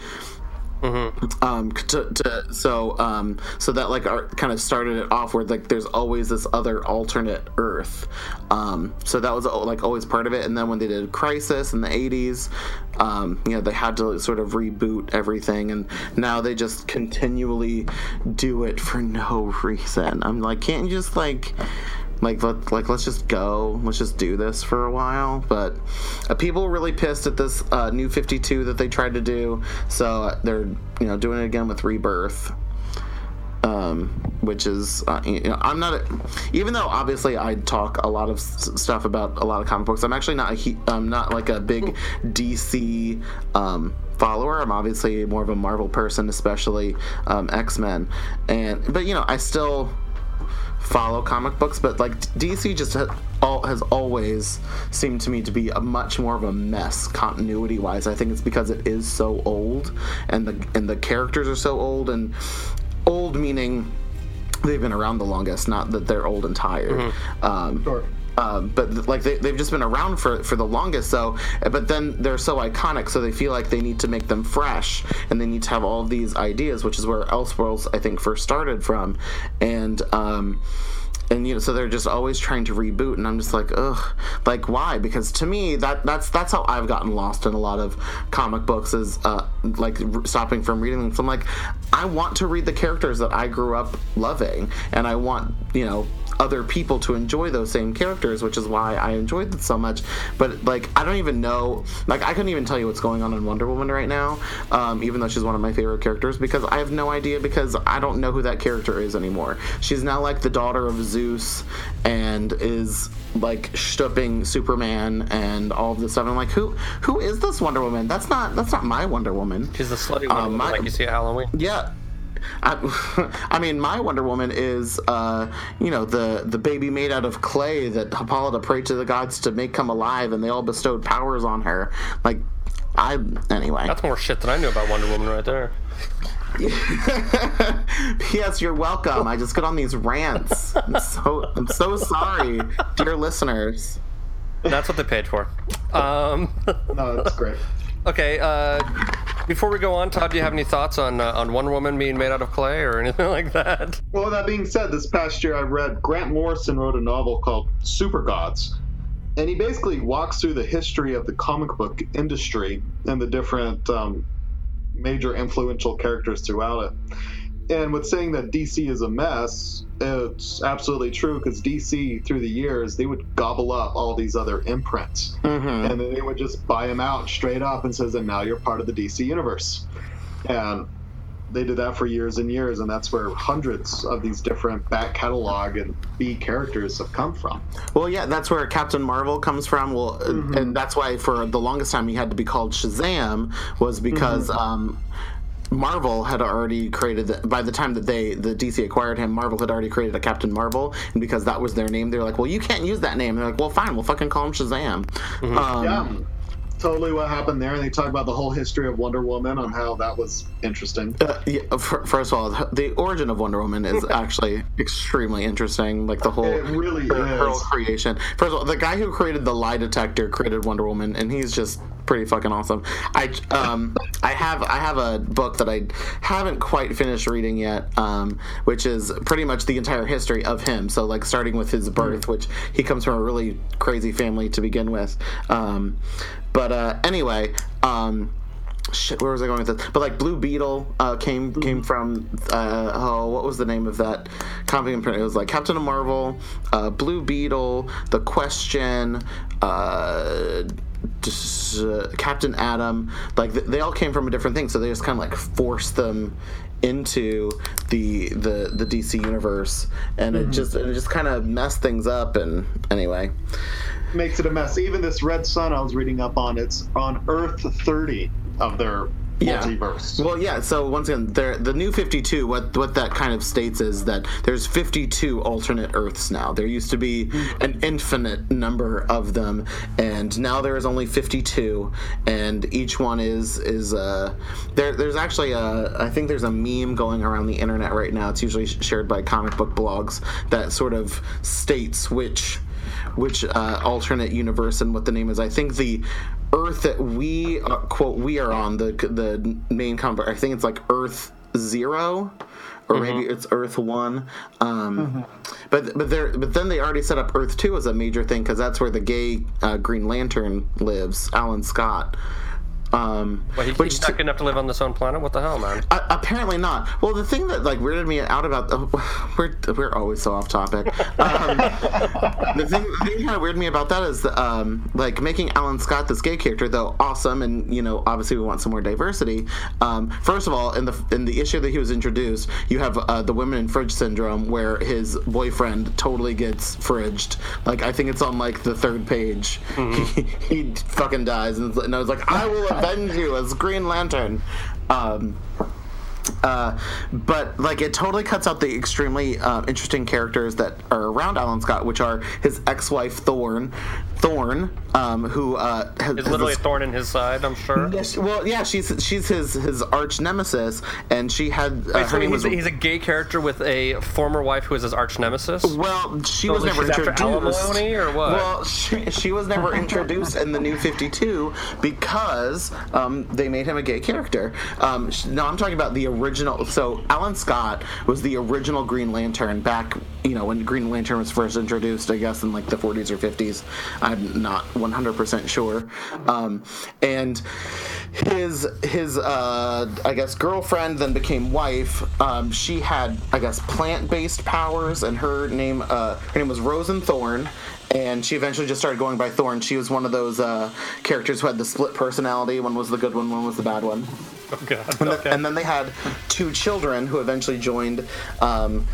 Um, to, to so um, so that like our, kind of started it off where like there's always this other alternate Earth. Um, so that was like always part of it. And then when they did Crisis in the '80s, um, you know they had to sort of reboot everything, and now they just continually do it for no reason. I'm like, can't you just like like let, like let's just go. Let's just do this for a while. But uh, people were really pissed at this uh, new 52 that they tried to do. So they're you know doing it again with rebirth. Um, which is uh, you know I'm not a, even though obviously I talk a lot of s- stuff about a lot of comic books I'm actually not a, he- I'm not like a big DC um, follower. I'm obviously more of a Marvel person especially um, X-Men. And but you know I still follow comic books, but like DC just ha- all, has always seemed to me to be a much more of a mess continuity wise. I think it's because it is so old, and the and the characters are so old, and old meaning they've been around the longest, not that they're old and tired. Um, Sure. Um, but like they, they've just been around for, for the longest so but then they're so iconic so they feel like they need to make them fresh and they need to have all these ideas which is where elseworlds i think first started from. And um and you know so they're just always trying to reboot and i'm just like ugh. Like why? Because to me that that's that's how i've gotten lost in a lot of comic books is uh like stopping from reading them. So i'm like i want to read the characters that i grew up loving and i want you know other people to enjoy those same characters, which is why I enjoyed it so much. But like, I don't even know, like, I couldn't even tell you what's going on in Wonder Woman right now, um, even though she's one of my favorite characters, because I have no idea because I don't know who that character is anymore. She's now like the daughter of Zeus and is like stooping Superman and all of this stuff. I'm like, who who is this Wonder Woman? That's not that's not my Wonder Woman. She's the slutty one, Um, my- like you see at Halloween. Yeah. I, I mean, my Wonder Woman is, uh, you know, the the baby made out of clay that Hippolyta prayed to the gods to make come alive, and they all bestowed powers on her. Like, I anyway. That's more shit than I knew about Wonder Woman right there. P.S. You're welcome. I just get on these rants. I'm so I'm so sorry, dear listeners. That's what they paid for. Um, No, that's great. Okay, uh, before we go on, Todd, do you have any thoughts on uh, on Wonder Woman being made out of clay or anything like that? Well, that being said, this past year I read Grant Morrison wrote a novel called Supergods. And he basically walks through the history of the comic book industry and the different um, major influential characters throughout it. And with saying that DC is a mess, it's absolutely true because DC, through the years, they would gobble up all these other imprints. Mm-hmm. and then they would just buy them out straight up and says, "And now you're part of the DC universe." And they did that for years and years, and that's where hundreds of these different back catalog and B characters have come from. Well, yeah, that's where Captain Marvel comes from. Well, Mm-hmm. and that's why for the longest time he had to be called Shazam was because Mm-hmm. um, Marvel had already created. The, by the time that they the DC acquired him, Marvel had already created a Captain Marvel, and because that was their name, they're like, "Well, you can't use that name." they're like, "Well, fine, we'll fucking call him Shazam." Mm-hmm. Um, Yeah, totally what happened there. And they talk about the whole history of Wonder Woman on how that was interesting. Uh, yeah, fir- first of all, the origin of Wonder Woman is actually extremely interesting. Like the whole It really her, her whole creation. First of all, the guy who created the lie detector created Wonder Woman, and he's just pretty fucking awesome. I um I have I have a book that I haven't quite finished reading yet, um, which is pretty much the entire history of him. So like starting with his birth, which he comes from a really crazy family to begin with. Um, but uh, anyway. Um, shit where was i going with this? But like blue beetle uh, came came from uh, oh what was the name of that comic imprint? It was like captain of marvel uh, blue beetle the question uh, just, uh, captain adam. Like th- they all came from a different thing so they just kind of like forced them into the the the dc universe. And it just it just kind of messed things up and anyway Makes it a mess. Even this Red Son I was reading up on, it's on Earth 30 of their Yeah. multiverse. Well, yeah. So once again, there the new Fifty Two. What what that kind of states is that there's 52 alternate Earths now. There used to be an infinite number of them, and now there is only 52. And each one is is uh there. There's actually a I think there's a meme going around the internet right now. It's usually shared by comic book blogs that sort of states which which uh, alternate universe and what the name is. I think the Earth that we uh, quote we are on the the main comic. I think it's like Earth Zero, or maybe it's Earth One. Um, But but there but then they already set up Earth Two as a major thing because that's where the gay uh, Green Lantern lives, Alan Scott. Um, Well, he, which he's not good enough to live on this own planet. What the hell, man? uh, apparently not. Well, the thing that like weirded me out about the we're we're always so off topic. Um, the thing the thing kind of weirded me about that is um, like making Alan Scott this gay character, though awesome, and you know obviously we want some more diversity. Um, first of all, in the in the issue that he was introduced, you have uh, the women in fridge syndrome, where his boyfriend totally gets fridged. Like I think it's on like the third page. He, he fucking dies, and, and I was like, I will avenge you as Green Lantern. Um, uh, but like it totally cuts out the extremely uh, interesting characters that are around Alan Scott, which are his ex-wife Thorn, Thorn, um, who uh, has, has literally a thorn in his side. I'm sure. Yes, well, yeah, she's she's his his arch nemesis, and she had uh, Wait, so he's, was. he's a gay character with a former wife who is his arch nemesis. well, she So was never introduced. alimony or what? Well, she, she was never introduced in the new 52 because um, they made him a gay character. Um, no, I'm talking about the original. So Alan Scott was the original Green Lantern back, you know, when Green Lantern was first introduced, I guess in like the 40s or 50s. I'm not 100% sure. Um, and his his uh, I guess girlfriend then became wife. Um, she had I guess plant based powers, and her name uh, her name was Rose and Thorn. And she eventually just started going by Thorn. She was one of those uh, characters who had the split personality. One was the good one, one was the bad one. Oh God. And, then, Okay. and then they had two children who eventually joined. Um,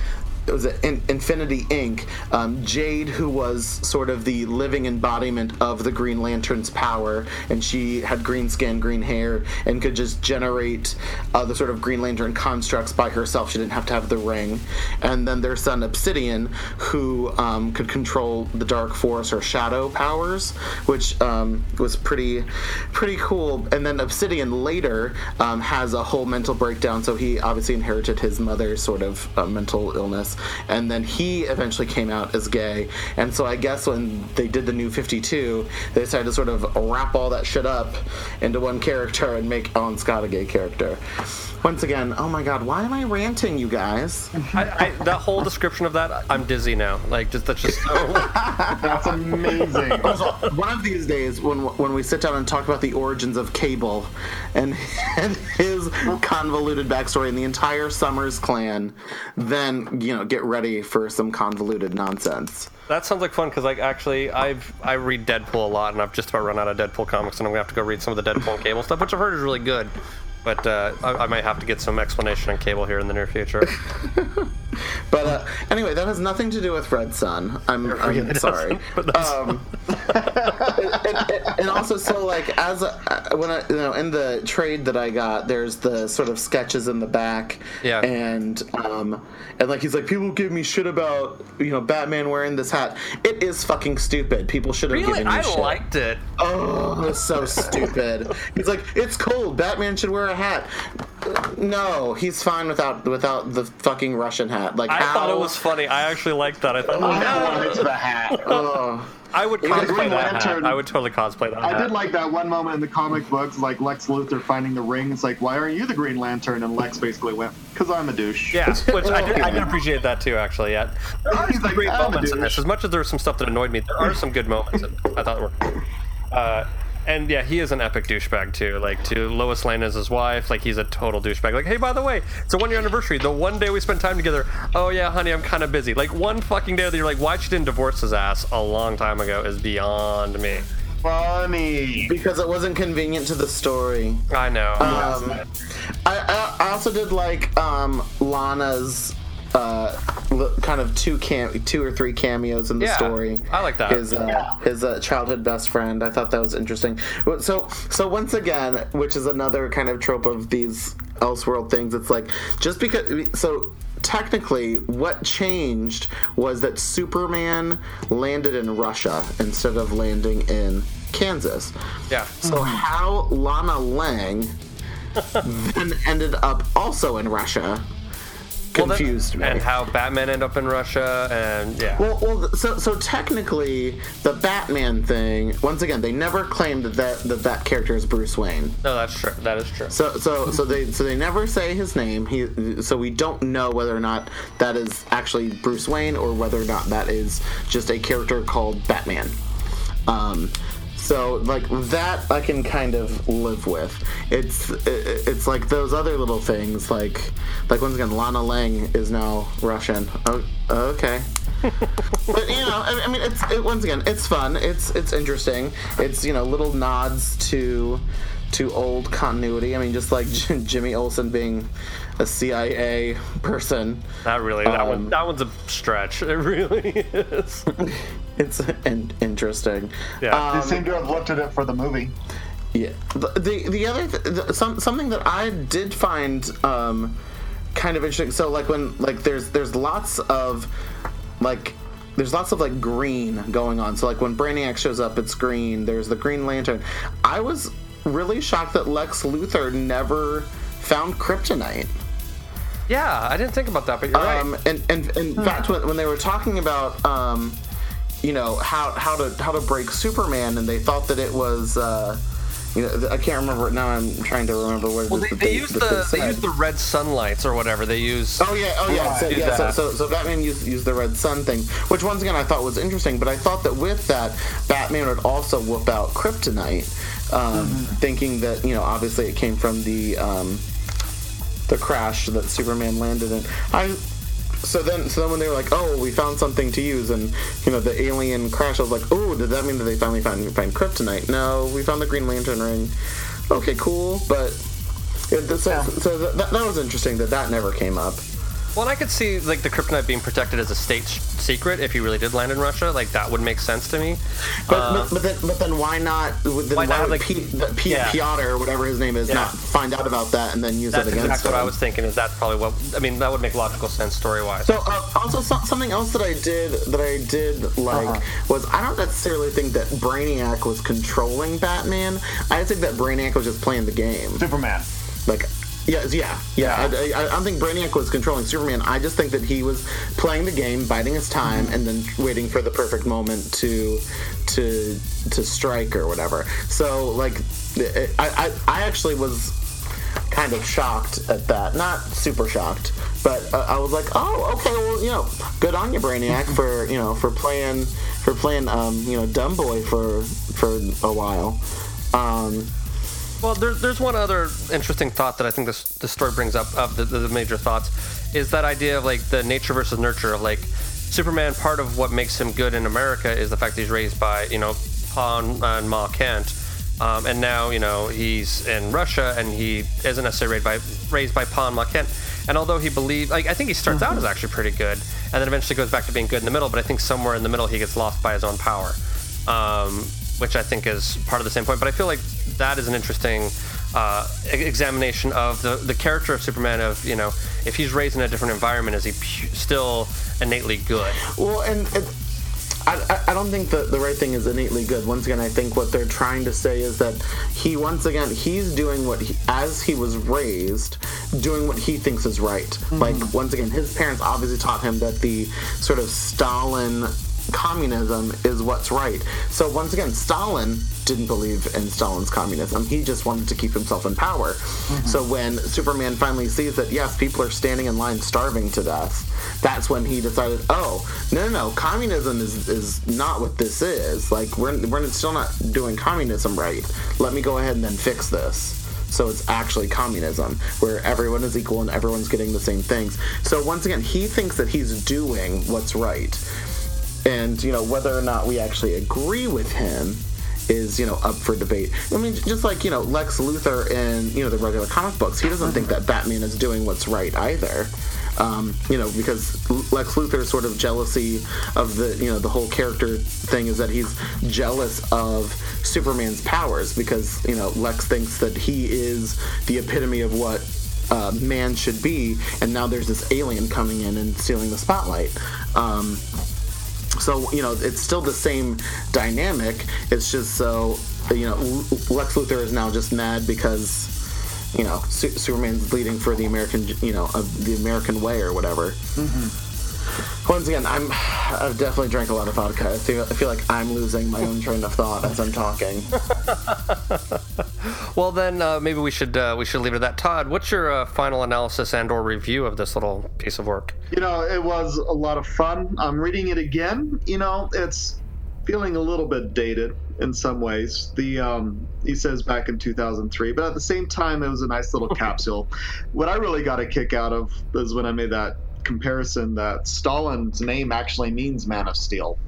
it was in, Infinity Inc. Um, Jade, who was sort of the living embodiment of the Green Lantern's power, and she had green skin, green hair, and could just generate uh, the sort of Green Lantern constructs by herself. She didn't have to have the ring. And then their son Obsidian, who um, could control the Dark Force or Shadow powers, which um, was pretty, pretty cool. And then Obsidian later um, has a whole mental breakdown, so he obviously inherited his mother's sort of uh, mental illness, and then he eventually came out as gay. And so I guess when they did the new 52, they decided to sort of wrap all that shit up into one character and make Alan Scott a gay character. Once again, oh my god, why am I ranting, you guys? I, I, that whole description of that, I'm dizzy now. Like, just that's just so. That's amazing. One of these days, when when we sit down and talk about the origins of Cable and, and his convoluted backstory and the entire Summers clan, then you know get ready for some convoluted nonsense. That sounds like fun because, like, actually, I've I read Deadpool a lot, and I've just about run out of Deadpool comics, and I'm gonna have to go read some of the Deadpool and Cable stuff, which I've heard is really good. But uh, I, I might have to get some explanation on cable here in the near future. But uh, anyway, that has nothing to do with Red Son. I'm, I'm sorry. doesn't, but that's- Um, and, and- and also, so like as a, uh, when I you know in the trade that I got, there's the sort of sketches in the back. Yeah. And um and like he's like people give me shit about you know Batman wearing this hat. It is fucking stupid. People should have really, given you I shit. liked it. Oh, it's so stupid. He's like, it's cold. Batman should wear a hat. No, he's fine without without the fucking Russian hat. Like I how? thought it was funny. I actually liked that. I thought, oh, I wanted the hat. Oh, I would cosplay Green that Lantern- hat. I would totally cosplay that I hat. did like that one moment in the comic books, like Lex Luthor finding the ring. It's like, why aren't you the Green Lantern? And Lex basically went, "Cause I'm a douche." Yeah, which I did, I did appreciate that too. Actually, yeah. There are He's some like, great "I'm moments in this. As much as there was some stuff that annoyed me, there are some good moments that I thought were. Uh, and yeah, he is an epic douchebag too. Like to Lois Lane as his wife, like he's a total douchebag. Like, hey, by the way, it's a one year anniversary. The one day we spent time together. Oh yeah, honey, I'm kind of busy. Like one fucking day that you're like, why she didn't divorce his ass a long time ago is beyond me. Funny. because it wasn't convenient to the story. I know. Um, I, I I also did like um, Lana's uh, kind of two cam two or three cameos in the Yeah, story. I like that. His uh, his uh, childhood best friend. I thought that was interesting. So so once again, which is another kind of trope of these Elseworld things. It's like just because so. Technically, what changed was that Superman landed in Russia instead of landing in Kansas. yeah. So how Lana Lang then ended up also in Russia Well, that- confused me. And how Batman ended up in Russia, and yeah. well, well, so so technically, the Batman thing. Once again, they never claimed that that, that, that character is Bruce Wayne. no, that's true. That is true. So so so they so they never say his name. He so we don't know whether or not that is actually Bruce Wayne or whether or not that is just a character called Batman. Um, so like that I can kind of live with. It's it's like those other little things like like once again Lana Lang is now Russian. Oh, okay. but you know, I, I mean, it's it, once again, it's fun. It's it's interesting. It's you know little nods to to old continuity. I mean, just like Jimmy Olsen being a CIA person. Not really. That Um, one. That one's a stretch. It really is. It's in, interesting. Yeah. They Um, seem to have looked at it for the movie. Yeah. The the, the other th- the, some something that I did find um, kind of interesting. So like when like there's there's lots of like there's lots of like green going on. So like when Brainiac shows up, it's green. There's the Green Lantern. I was really shocked that Lex Luthor never found kryptonite. yeah, I didn't think about that, but you're Um, right. and, and, and in fact, when, when they were talking about, um, you know, how, how to how to break Superman, and they thought that it was, uh, you know, I can't remember now. I'm trying to remember what it Well, is they, that they use the they said. use the red sunlights or whatever. They use. Oh yeah, oh yeah, so, yeah. So, so, so Batman used, used the red sun thing, which once again I thought was interesting. But I thought that with that, Batman would also whoop out kryptonite, um, thinking that you know obviously it came from the um, the crash that Superman landed in. I so then so then when they were like, oh, we found something to use, and you know the alien crash, I was like, oh, did that mean that they finally found find kryptonite? No, we found the Green Lantern ring. Okay, cool, but. it- So, so that, that was interesting that that never came up. Well, and I could see like the kryptonite being protected as a state sh- secret if you really did land in Russia. Like that would make sense to me. But, Uh, but, but then but then why not? Then Why why, not would like- P, the P, Yeah. Piotr or whatever his name is Yeah. not find out about that and then use That's it against exactly what? I was thinking. Is that's probably what I mean. That would make logical sense story wise. So uh, also so, something else that I did that I did like Uh-huh. was I don't necessarily think that Brainiac was controlling Batman. I think that Brainiac was just playing the game. Superman. Like. Yeah, yeah, yeah. I, I, I don't think Brainiac was controlling Superman. I just think that he was playing the game, biding his time, and then waiting for the perfect moment to to to strike or whatever. So, like, I, I, I actually was kind of shocked at that. Not super shocked, but uh, I was like, oh, okay, well, you know, good on you, Brainiac, for you know for playing for playing um, you know dumb boy for for a while. Um, Well, there's there's one other interesting thought that I think this this story brings up of the, the major thoughts is that idea of like the nature versus nurture of like Superman. Part of what makes him good in America is the fact that he's raised by you know Pa and, and Ma Kent, Um, and now, you know, he's in Russia and he isn't necessarily raised by, raised by Pawn Ma Kent. And although he believes, like, I think he starts out as actually pretty good and then eventually goes back to being good in the middle, but I think somewhere in the middle he gets lost by his own power, um, which I think is part of the same point. But I feel like that is an interesting uh, examination of the, the character of Superman, of, you know, if he's raised in a different environment, is he pu- still innately good? Well, and it, I, I don't think that the right thing is innately good. Once again, I think what they're trying to say is that he, once again, he's doing what he, as he was raised, doing what he thinks is right. Mm-hmm. Like, once again, his parents obviously taught him that the sort of Stalin communism is what's right. So once again, Stalin didn't believe in Stalin's communism. He just wanted to keep himself in power. Mm-hmm. So when Superman finally sees that yes, people are standing in line starving to death, that's when he decided, oh no no no, communism is is not what this is. Like we're we're still not doing communism right. Let me go ahead and then fix this. So it's actually communism, where everyone is equal and everyone's getting the same things. So once again, he thinks that he's doing what's right and you know whether or not we actually agree with him is you know up for debate. I mean, just like you know Lex Luthor in you know the regular comic books, he doesn't think that Batman is doing what's right either. Um, you know, because Lex Luthor's sort of jealousy of the you know the whole character thing is that he's jealous of Superman's powers because you know Lex thinks that he is the epitome of what uh, man should be, and now there's this alien coming in and stealing the spotlight. Um, so you know it's still the same dynamic it's just so you know lex luthor is now just mad because you know Su- superman's leading for the american you know of the american way or whatever mm-hmm once again, I'm I've definitely drank a lot of vodka. I feel, I feel like I'm losing my own train of thought as I'm talking. well, then uh, maybe we should uh, we should leave it at that. Todd, what's your uh, final analysis and or review of this little piece of work? You know, it was a lot of fun. I'm reading it again. You know, it's feeling a little bit dated in some ways. The um, he says back in 2003, but at the same time, it was a nice little capsule. What I really got a kick out of is when I made that comparison that Stalin's name actually means Man of Steel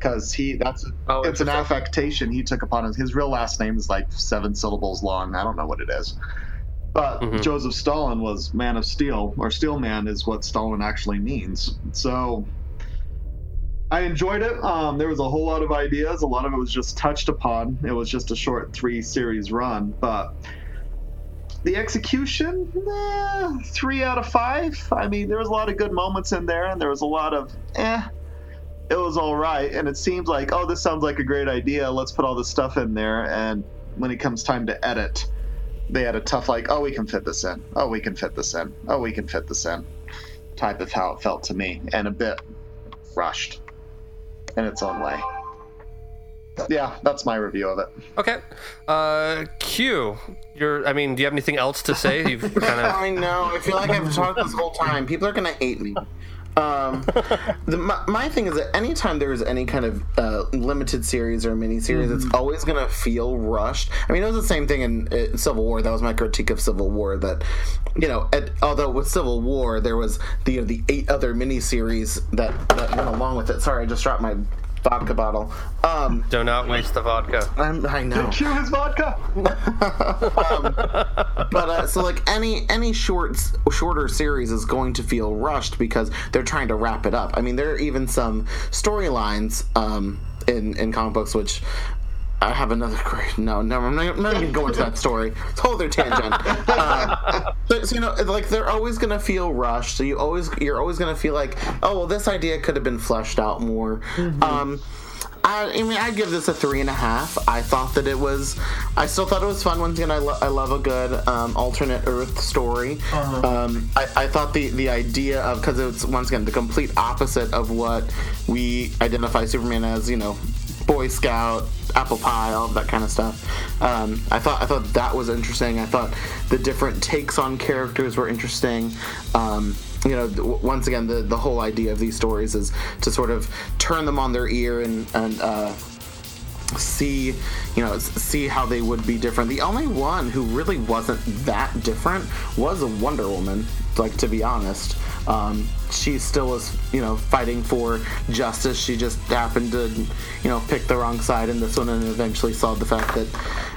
because he that's oh, it's an affectation he took upon his his real last name is like seven syllables long. I don't know what it is. But mm-hmm. Joseph Stalin was Man of Steel, or Steel Man is what Stalin actually means. So I enjoyed it. Um, there was a whole lot of ideas. A lot of it was just touched upon. It was just a short three series run, but the execution, eh, three out of five. I mean, there was a lot of good moments in there, and there was a lot of eh. It was all right, and it seems like, oh, this sounds like a great idea. Let's put all this stuff in there. And when it comes time to edit, they had a tough like, oh, we can fit this in. Oh, we can fit this in. Oh, we can fit this in. Type of how it felt to me, and a bit rushed in its own way yeah, that's my review of it. Okay, uh, Q, you're. I mean, do you have anything else to say? You've kind of. I know. I feel like I've talked this whole time. People are gonna hate me. Um, the, my, my, thing is that anytime there's any kind of uh, limited series or mini series, mm-hmm. it's always going to feel rushed. I mean, it was the same thing in, in, Civil War. That was my critique of Civil War. That you know, at, although with Civil War there was the you know, the eight other mini series that, that went along with it. Sorry, I just dropped my vodka bottle. Um, Do not waste the vodka. I'm, i know. Cue his vodka. um, but uh, so like any any short shorter series is going to feel rushed because they're trying to wrap it up. I mean, there are even some storylines um, in in comic books which I have another great. No, no, I'm not, not even going to that story. It's a whole other tangent. Uh, so, so, you know, like they're always gonna feel rushed. So you always, you're always gonna feel like, oh, well, this idea could have been fleshed out more. Mm-hmm. Um, I, I, mean, I'd give this a three and a half. I thought that it was. I still thought it was fun. Once again, I, lo- I love a good um, alternate Earth story. Uh-huh. Um, I, I, thought the the idea of because it's once again the complete opposite of what we identify Superman as. You know, Boy Scout, apple pie, all of that kind of stuff. Um, I thought I thought that was interesting. I thought the different takes on characters were interesting. Um, you know, once again, the the whole idea of these stories is to sort of turn them on their ear and and. Uh, see you know see how they would be different the only one who really wasn't that different was wonder woman like to be honest Um, she still was, you know, fighting for justice. She just happened to, you know, pick the wrong side in this one, and eventually saw the fact that,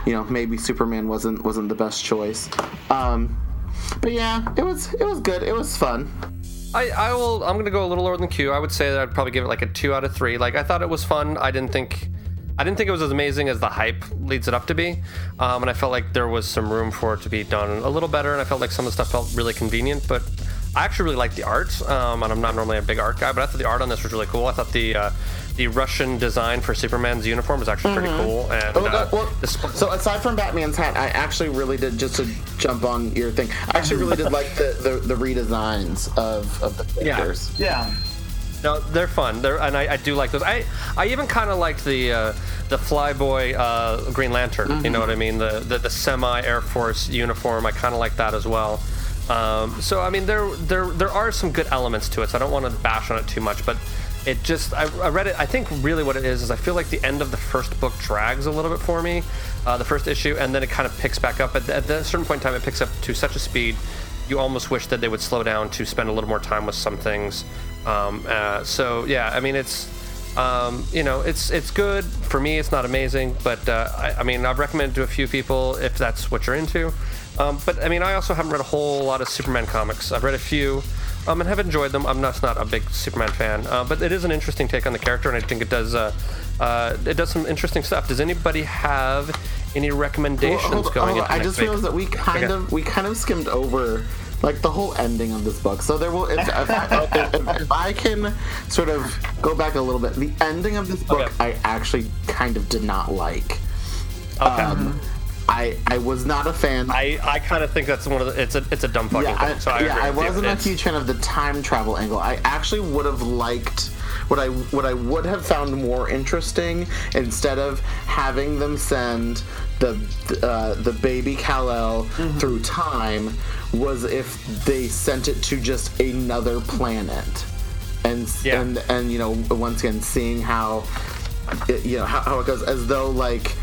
you know, maybe Superman wasn't wasn't the best choice. Um, but yeah, it was it was good. It was fun. I, I will. I'm gonna go a little lower than Q. I would say that I'd probably give it like a two out of three. Like I thought it was fun. I didn't think, I didn't think it was as amazing as the hype leads it up to be. Um, and I felt like there was some room for it to be done a little better. And I felt like some of the stuff felt really convenient. But I actually really liked the art. Um, and I'm not normally a big art guy, but I thought the art on this was really cool. I thought the uh, the Russian design for Superman's uniform was actually pretty cool. And Oh, uh, well, this- so aside from Batman's hat, I actually really did just to jump on your thing. I actually really did like the, the, the redesigns of, of the characters. Yeah. No, they're fun. They're and I, I do like those. I I even kind of like the uh, the Flyboy uh, Green Lantern. You know what I mean? The the, the semi Air Force uniform. I kind of like that as well. Um, so I mean, there there there are some good elements to it. So I don't want to bash on it too much, but it just I, I read it. I think really what it is is I feel like the end of the first book drags a little bit for me, uh, the first issue, and then it kind of picks back up. At, at a certain point in time, it picks up to such a speed you almost wish that they would slow down to spend a little more time with some things. Um, uh, so yeah, I mean it's um, you know it's it's good for me. It's not amazing, but uh, I, I mean I've recommended to a few people if that's what you're into. Um, but I mean I also haven't read a whole lot of Superman comics. I've read a few. Um, and have enjoyed them. I'm not, not a big Superman fan, uh, but it is an interesting take on the character, and I think it does uh, uh, it does some interesting stuff. Does anybody have any recommendations Hold- hold- going hold on. I just realized that we kind Okay. of we kind of skimmed over like the whole ending of this book. So there will if, if, I, if, if I can sort of go back a little bit, the ending of this book Okay. I actually kind of did not like. Okay. Um, I I was not a fan. I, I kind of think that's one of the it's a it's a dumb fucking yeah, thing. So I, yeah, I wasn't a huge fan of the time travel angle. I actually would have liked what I what I would have found more interesting instead of having them send the uh, the baby Kal El Mm-hmm. through time was if they sent it to just another planet and Yeah. and and you know once again seeing how it, you know how, how it goes as though like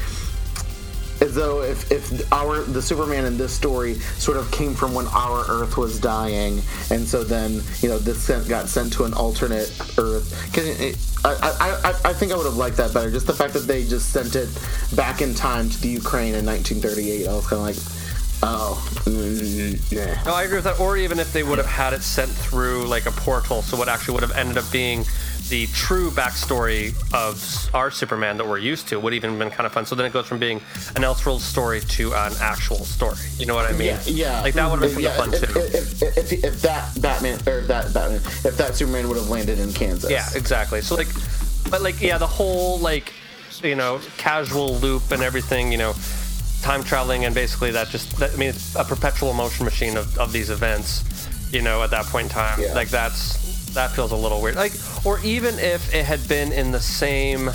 as though if, if our the Superman in this story sort of came from when our Earth was dying, and so then you know this sent, got sent to an alternate Earth. it- I, I, I, think I would have liked that better. Just the fact that they just sent it back in time to the Ukraine in 1938. I was kind of like, oh, mm, yeah. No, I agree with that. Or even if they would have had it sent through like a portal, so what actually would have ended up being the true backstory of our Superman that we're used to would even been kind of fun. So then it goes from being an Elseworld story to an actual story. You know what I mean? Yeah, yeah. Like that would have been Yeah, kind of fun if, too. If, if, if, if that Batman or that Batman, if that Superman would have landed in Kansas. Yeah, exactly. So like, but like, yeah, the whole like, you know, casual loop and everything, you know, time traveling and basically that just, that, I mean, it's a perpetual motion machine of, of these events, you know, at that point in time. Yeah. Like that's, that feels a little weird. Like, or even if it had been in the same,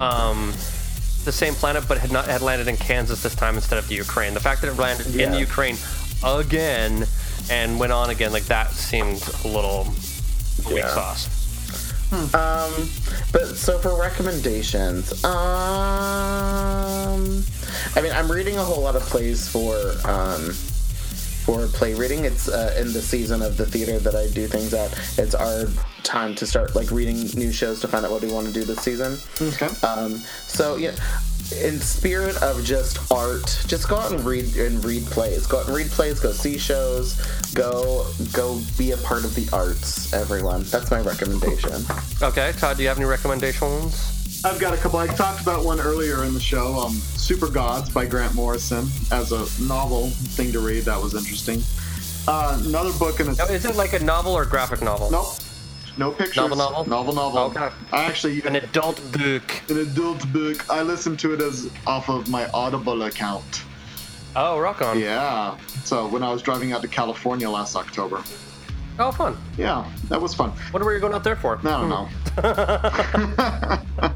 um, the same planet, but had not had landed in Kansas this time instead of the Ukraine. The fact that it landed in the Ukraine again and went on again, like that seemed a little weak Yeah. sauce. Um, but so for recommendations, um, I mean, I'm reading a whole lot of plays for um for play reading. It's uh, in the season of the theater that I do things at. It's our time to start like reading new shows to find out what we want to do this season. Okay. Um, so yeah, in spirit of just art, just go out and read and read plays. Go out and read plays. Go see shows. Go go be a part of the arts. Everyone, that's my recommendation. Okay, Todd, do you have any recommendations? I've got a couple. I talked about one earlier in the show, um, Supergods by Grant Morrison, as a novel thing to read. That was interesting. Uh, another book in a Is it like a novel or graphic novel? nope, no pictures. Novel, novel? novel, novel. Okay. I actually An adult book. an adult book. I listened to it as off of my Audible account. Oh, rock on. Yeah. So when I was driving out to California last October. Oh, fun. Yeah, that was fun. What were you're going out there for. I don't know.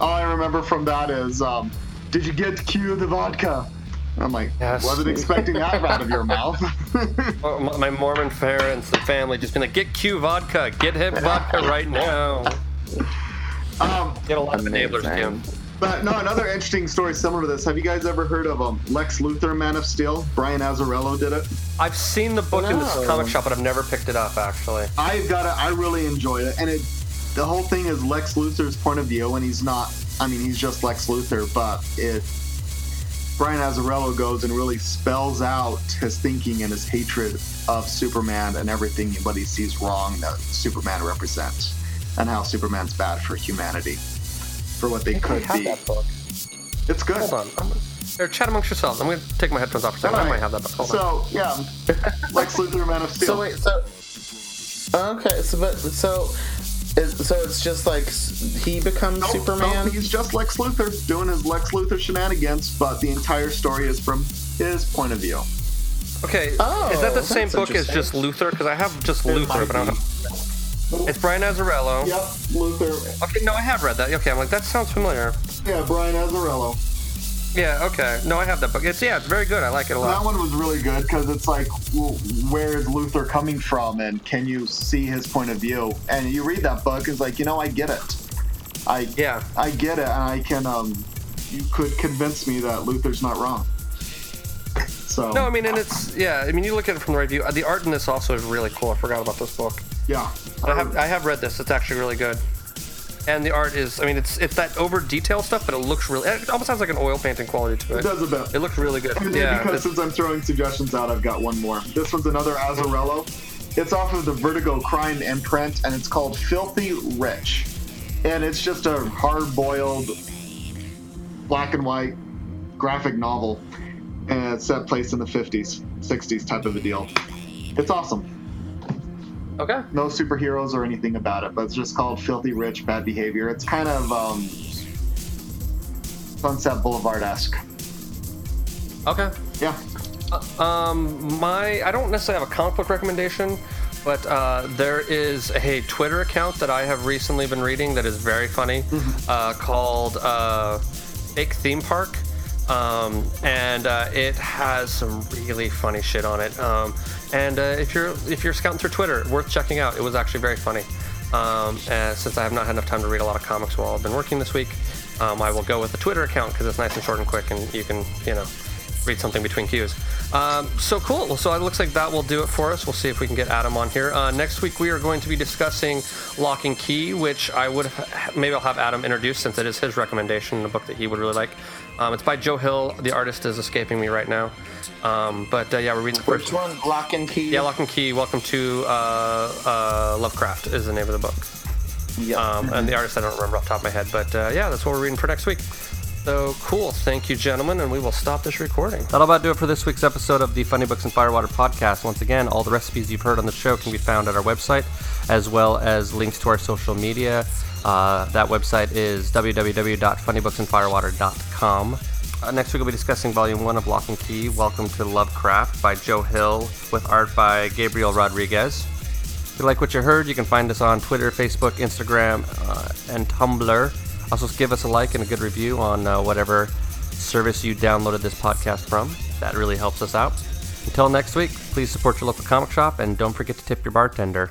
All I remember from that is, um, did you get Skyy the vodka? I'm like, Yes. wasn't expecting that out of your mouth. Oh, my- Mormon parents, the family, just been like, get Skyy vodka, get him vodka right now. um, Get a lot of enablers. Kim. But no, another interesting story similar to this. Have you guys ever heard of um, Lex Luthor, Man of Steel? Brian Azzarello did it. I've seen the book in this comic shop, but I've never picked it up actually. I've got it. I really enjoyed it, and it. The whole thing is Lex Luthor's point of view, and he's not. I mean, he's just Lex Luthor, but it. Brian Azzarello goes and really spells out his thinking and his hatred of Superman and everything what he sees wrong that Superman represents, and how Superman's bad for humanity, for what they could have be. that book. It's good. Hold on. I'm, here, chat amongst yourselves. I'm gonna take my headphones off for a second. I might have that book. Hold on. So yeah, Lex Luthor, Man of Steel. So wait, so okay, so but so is, so it's just like he becomes Nope, Superman. nope, he's just Lex Luthor doing his Lex Luthor shenanigans, but the entire story is from his point of view. Okay, Oh, is that oh, the same book as just Luthor? Because I have just It Luthor, might but I don't be. have. It's Brian Azzarello. Yep, Luthor. Okay, no, I have read that. Okay, I'm like that sounds familiar. Yeah, Brian Azzarello. Yeah, okay. No, I have that book. It's yeah, it's very good. I like it a lot. That one was really good because it's like, where is Luthor coming from, and can you see his point of view? And you read that book, it's like, you know, I get it. I Yeah. I get it, and I can. Um, you could convince me that Luthor's not wrong. So No, I mean, and it's yeah. I mean, you look at it from the right view. The art in this also is really cool. I forgot about this book. Yeah, I have I have read this. It's actually really good. And the art is, I mean, it's it's that over detail stuff, but it looks really. It almost has like an oil painting quality to it it. does a bit. It looks really good. And Yeah. because since I'm throwing suggestions out, I've got one more. This one's another Azzarello. It's off of the Vertigo Crime imprint, and it's called Filthy Rich. And it's just a hard-boiled, black and white graphic novel, and set place in the 50s, 60s type of a deal. It's awesome. Okay. No superheroes or anything about it, but it's just called Filthy Rich Bad Behavior. It's kind of um, Sunset Boulevard-esque. Okay. Yeah. Um, my I don't necessarily have a comic book recommendation, but uh, there is a Twitter account that I have recently been reading that is very funny, uh, called uh, Fake Theme Park, um, and uh, it has some really funny shit on it. Um, and uh, if you're if you're scouting through Twitter, worth checking out. It was actually very funny. Um, and since I have not had enough time to read a lot of comics while I've been working this week, um, I will go with the Twitter account because it's nice and short and quick, and you can you know read something between cues. Um, so cool. So it looks like that will do it for us. We'll see if we can get Adam on here. Uh, next week we are going to be discussing Locke and Key, which I would maybe I'll have Adam introduce since it is his recommendation, a book that he would really like. Um, it's by Joe Hill. The artist is escaping me right now. Um, but uh, yeah, we're reading the first Which one? Locke and Key. Yeah, Locke and Key. Welcome to uh, uh, Lovecraft is the name of the book. Yeah. Um, and the artist I don't remember off the top of my head, but uh, yeah, that's what we're reading for next week. So cool. Thank you, gentlemen, and we will stop this recording. That'll about do it for this week's episode of the Funny Books and Firewater podcast. Once again, all the recipes you've heard on the show can be found at our website, as well as links to our social media. Uh, that website is www.funnybooksandfirewater.com. Uh, next week, we'll be discussing Volume 1 of Locke and Key Welcome to Lovecraft by Joe Hill, with art by Gabriel Rodriguez. If you like what you heard, you can find us on Twitter, Facebook, Instagram, uh, and Tumblr. Also, give us a like and a good review on uh, whatever service you downloaded this podcast from. That really helps us out. Until next week, please support your local comic shop and don't forget to tip your bartender.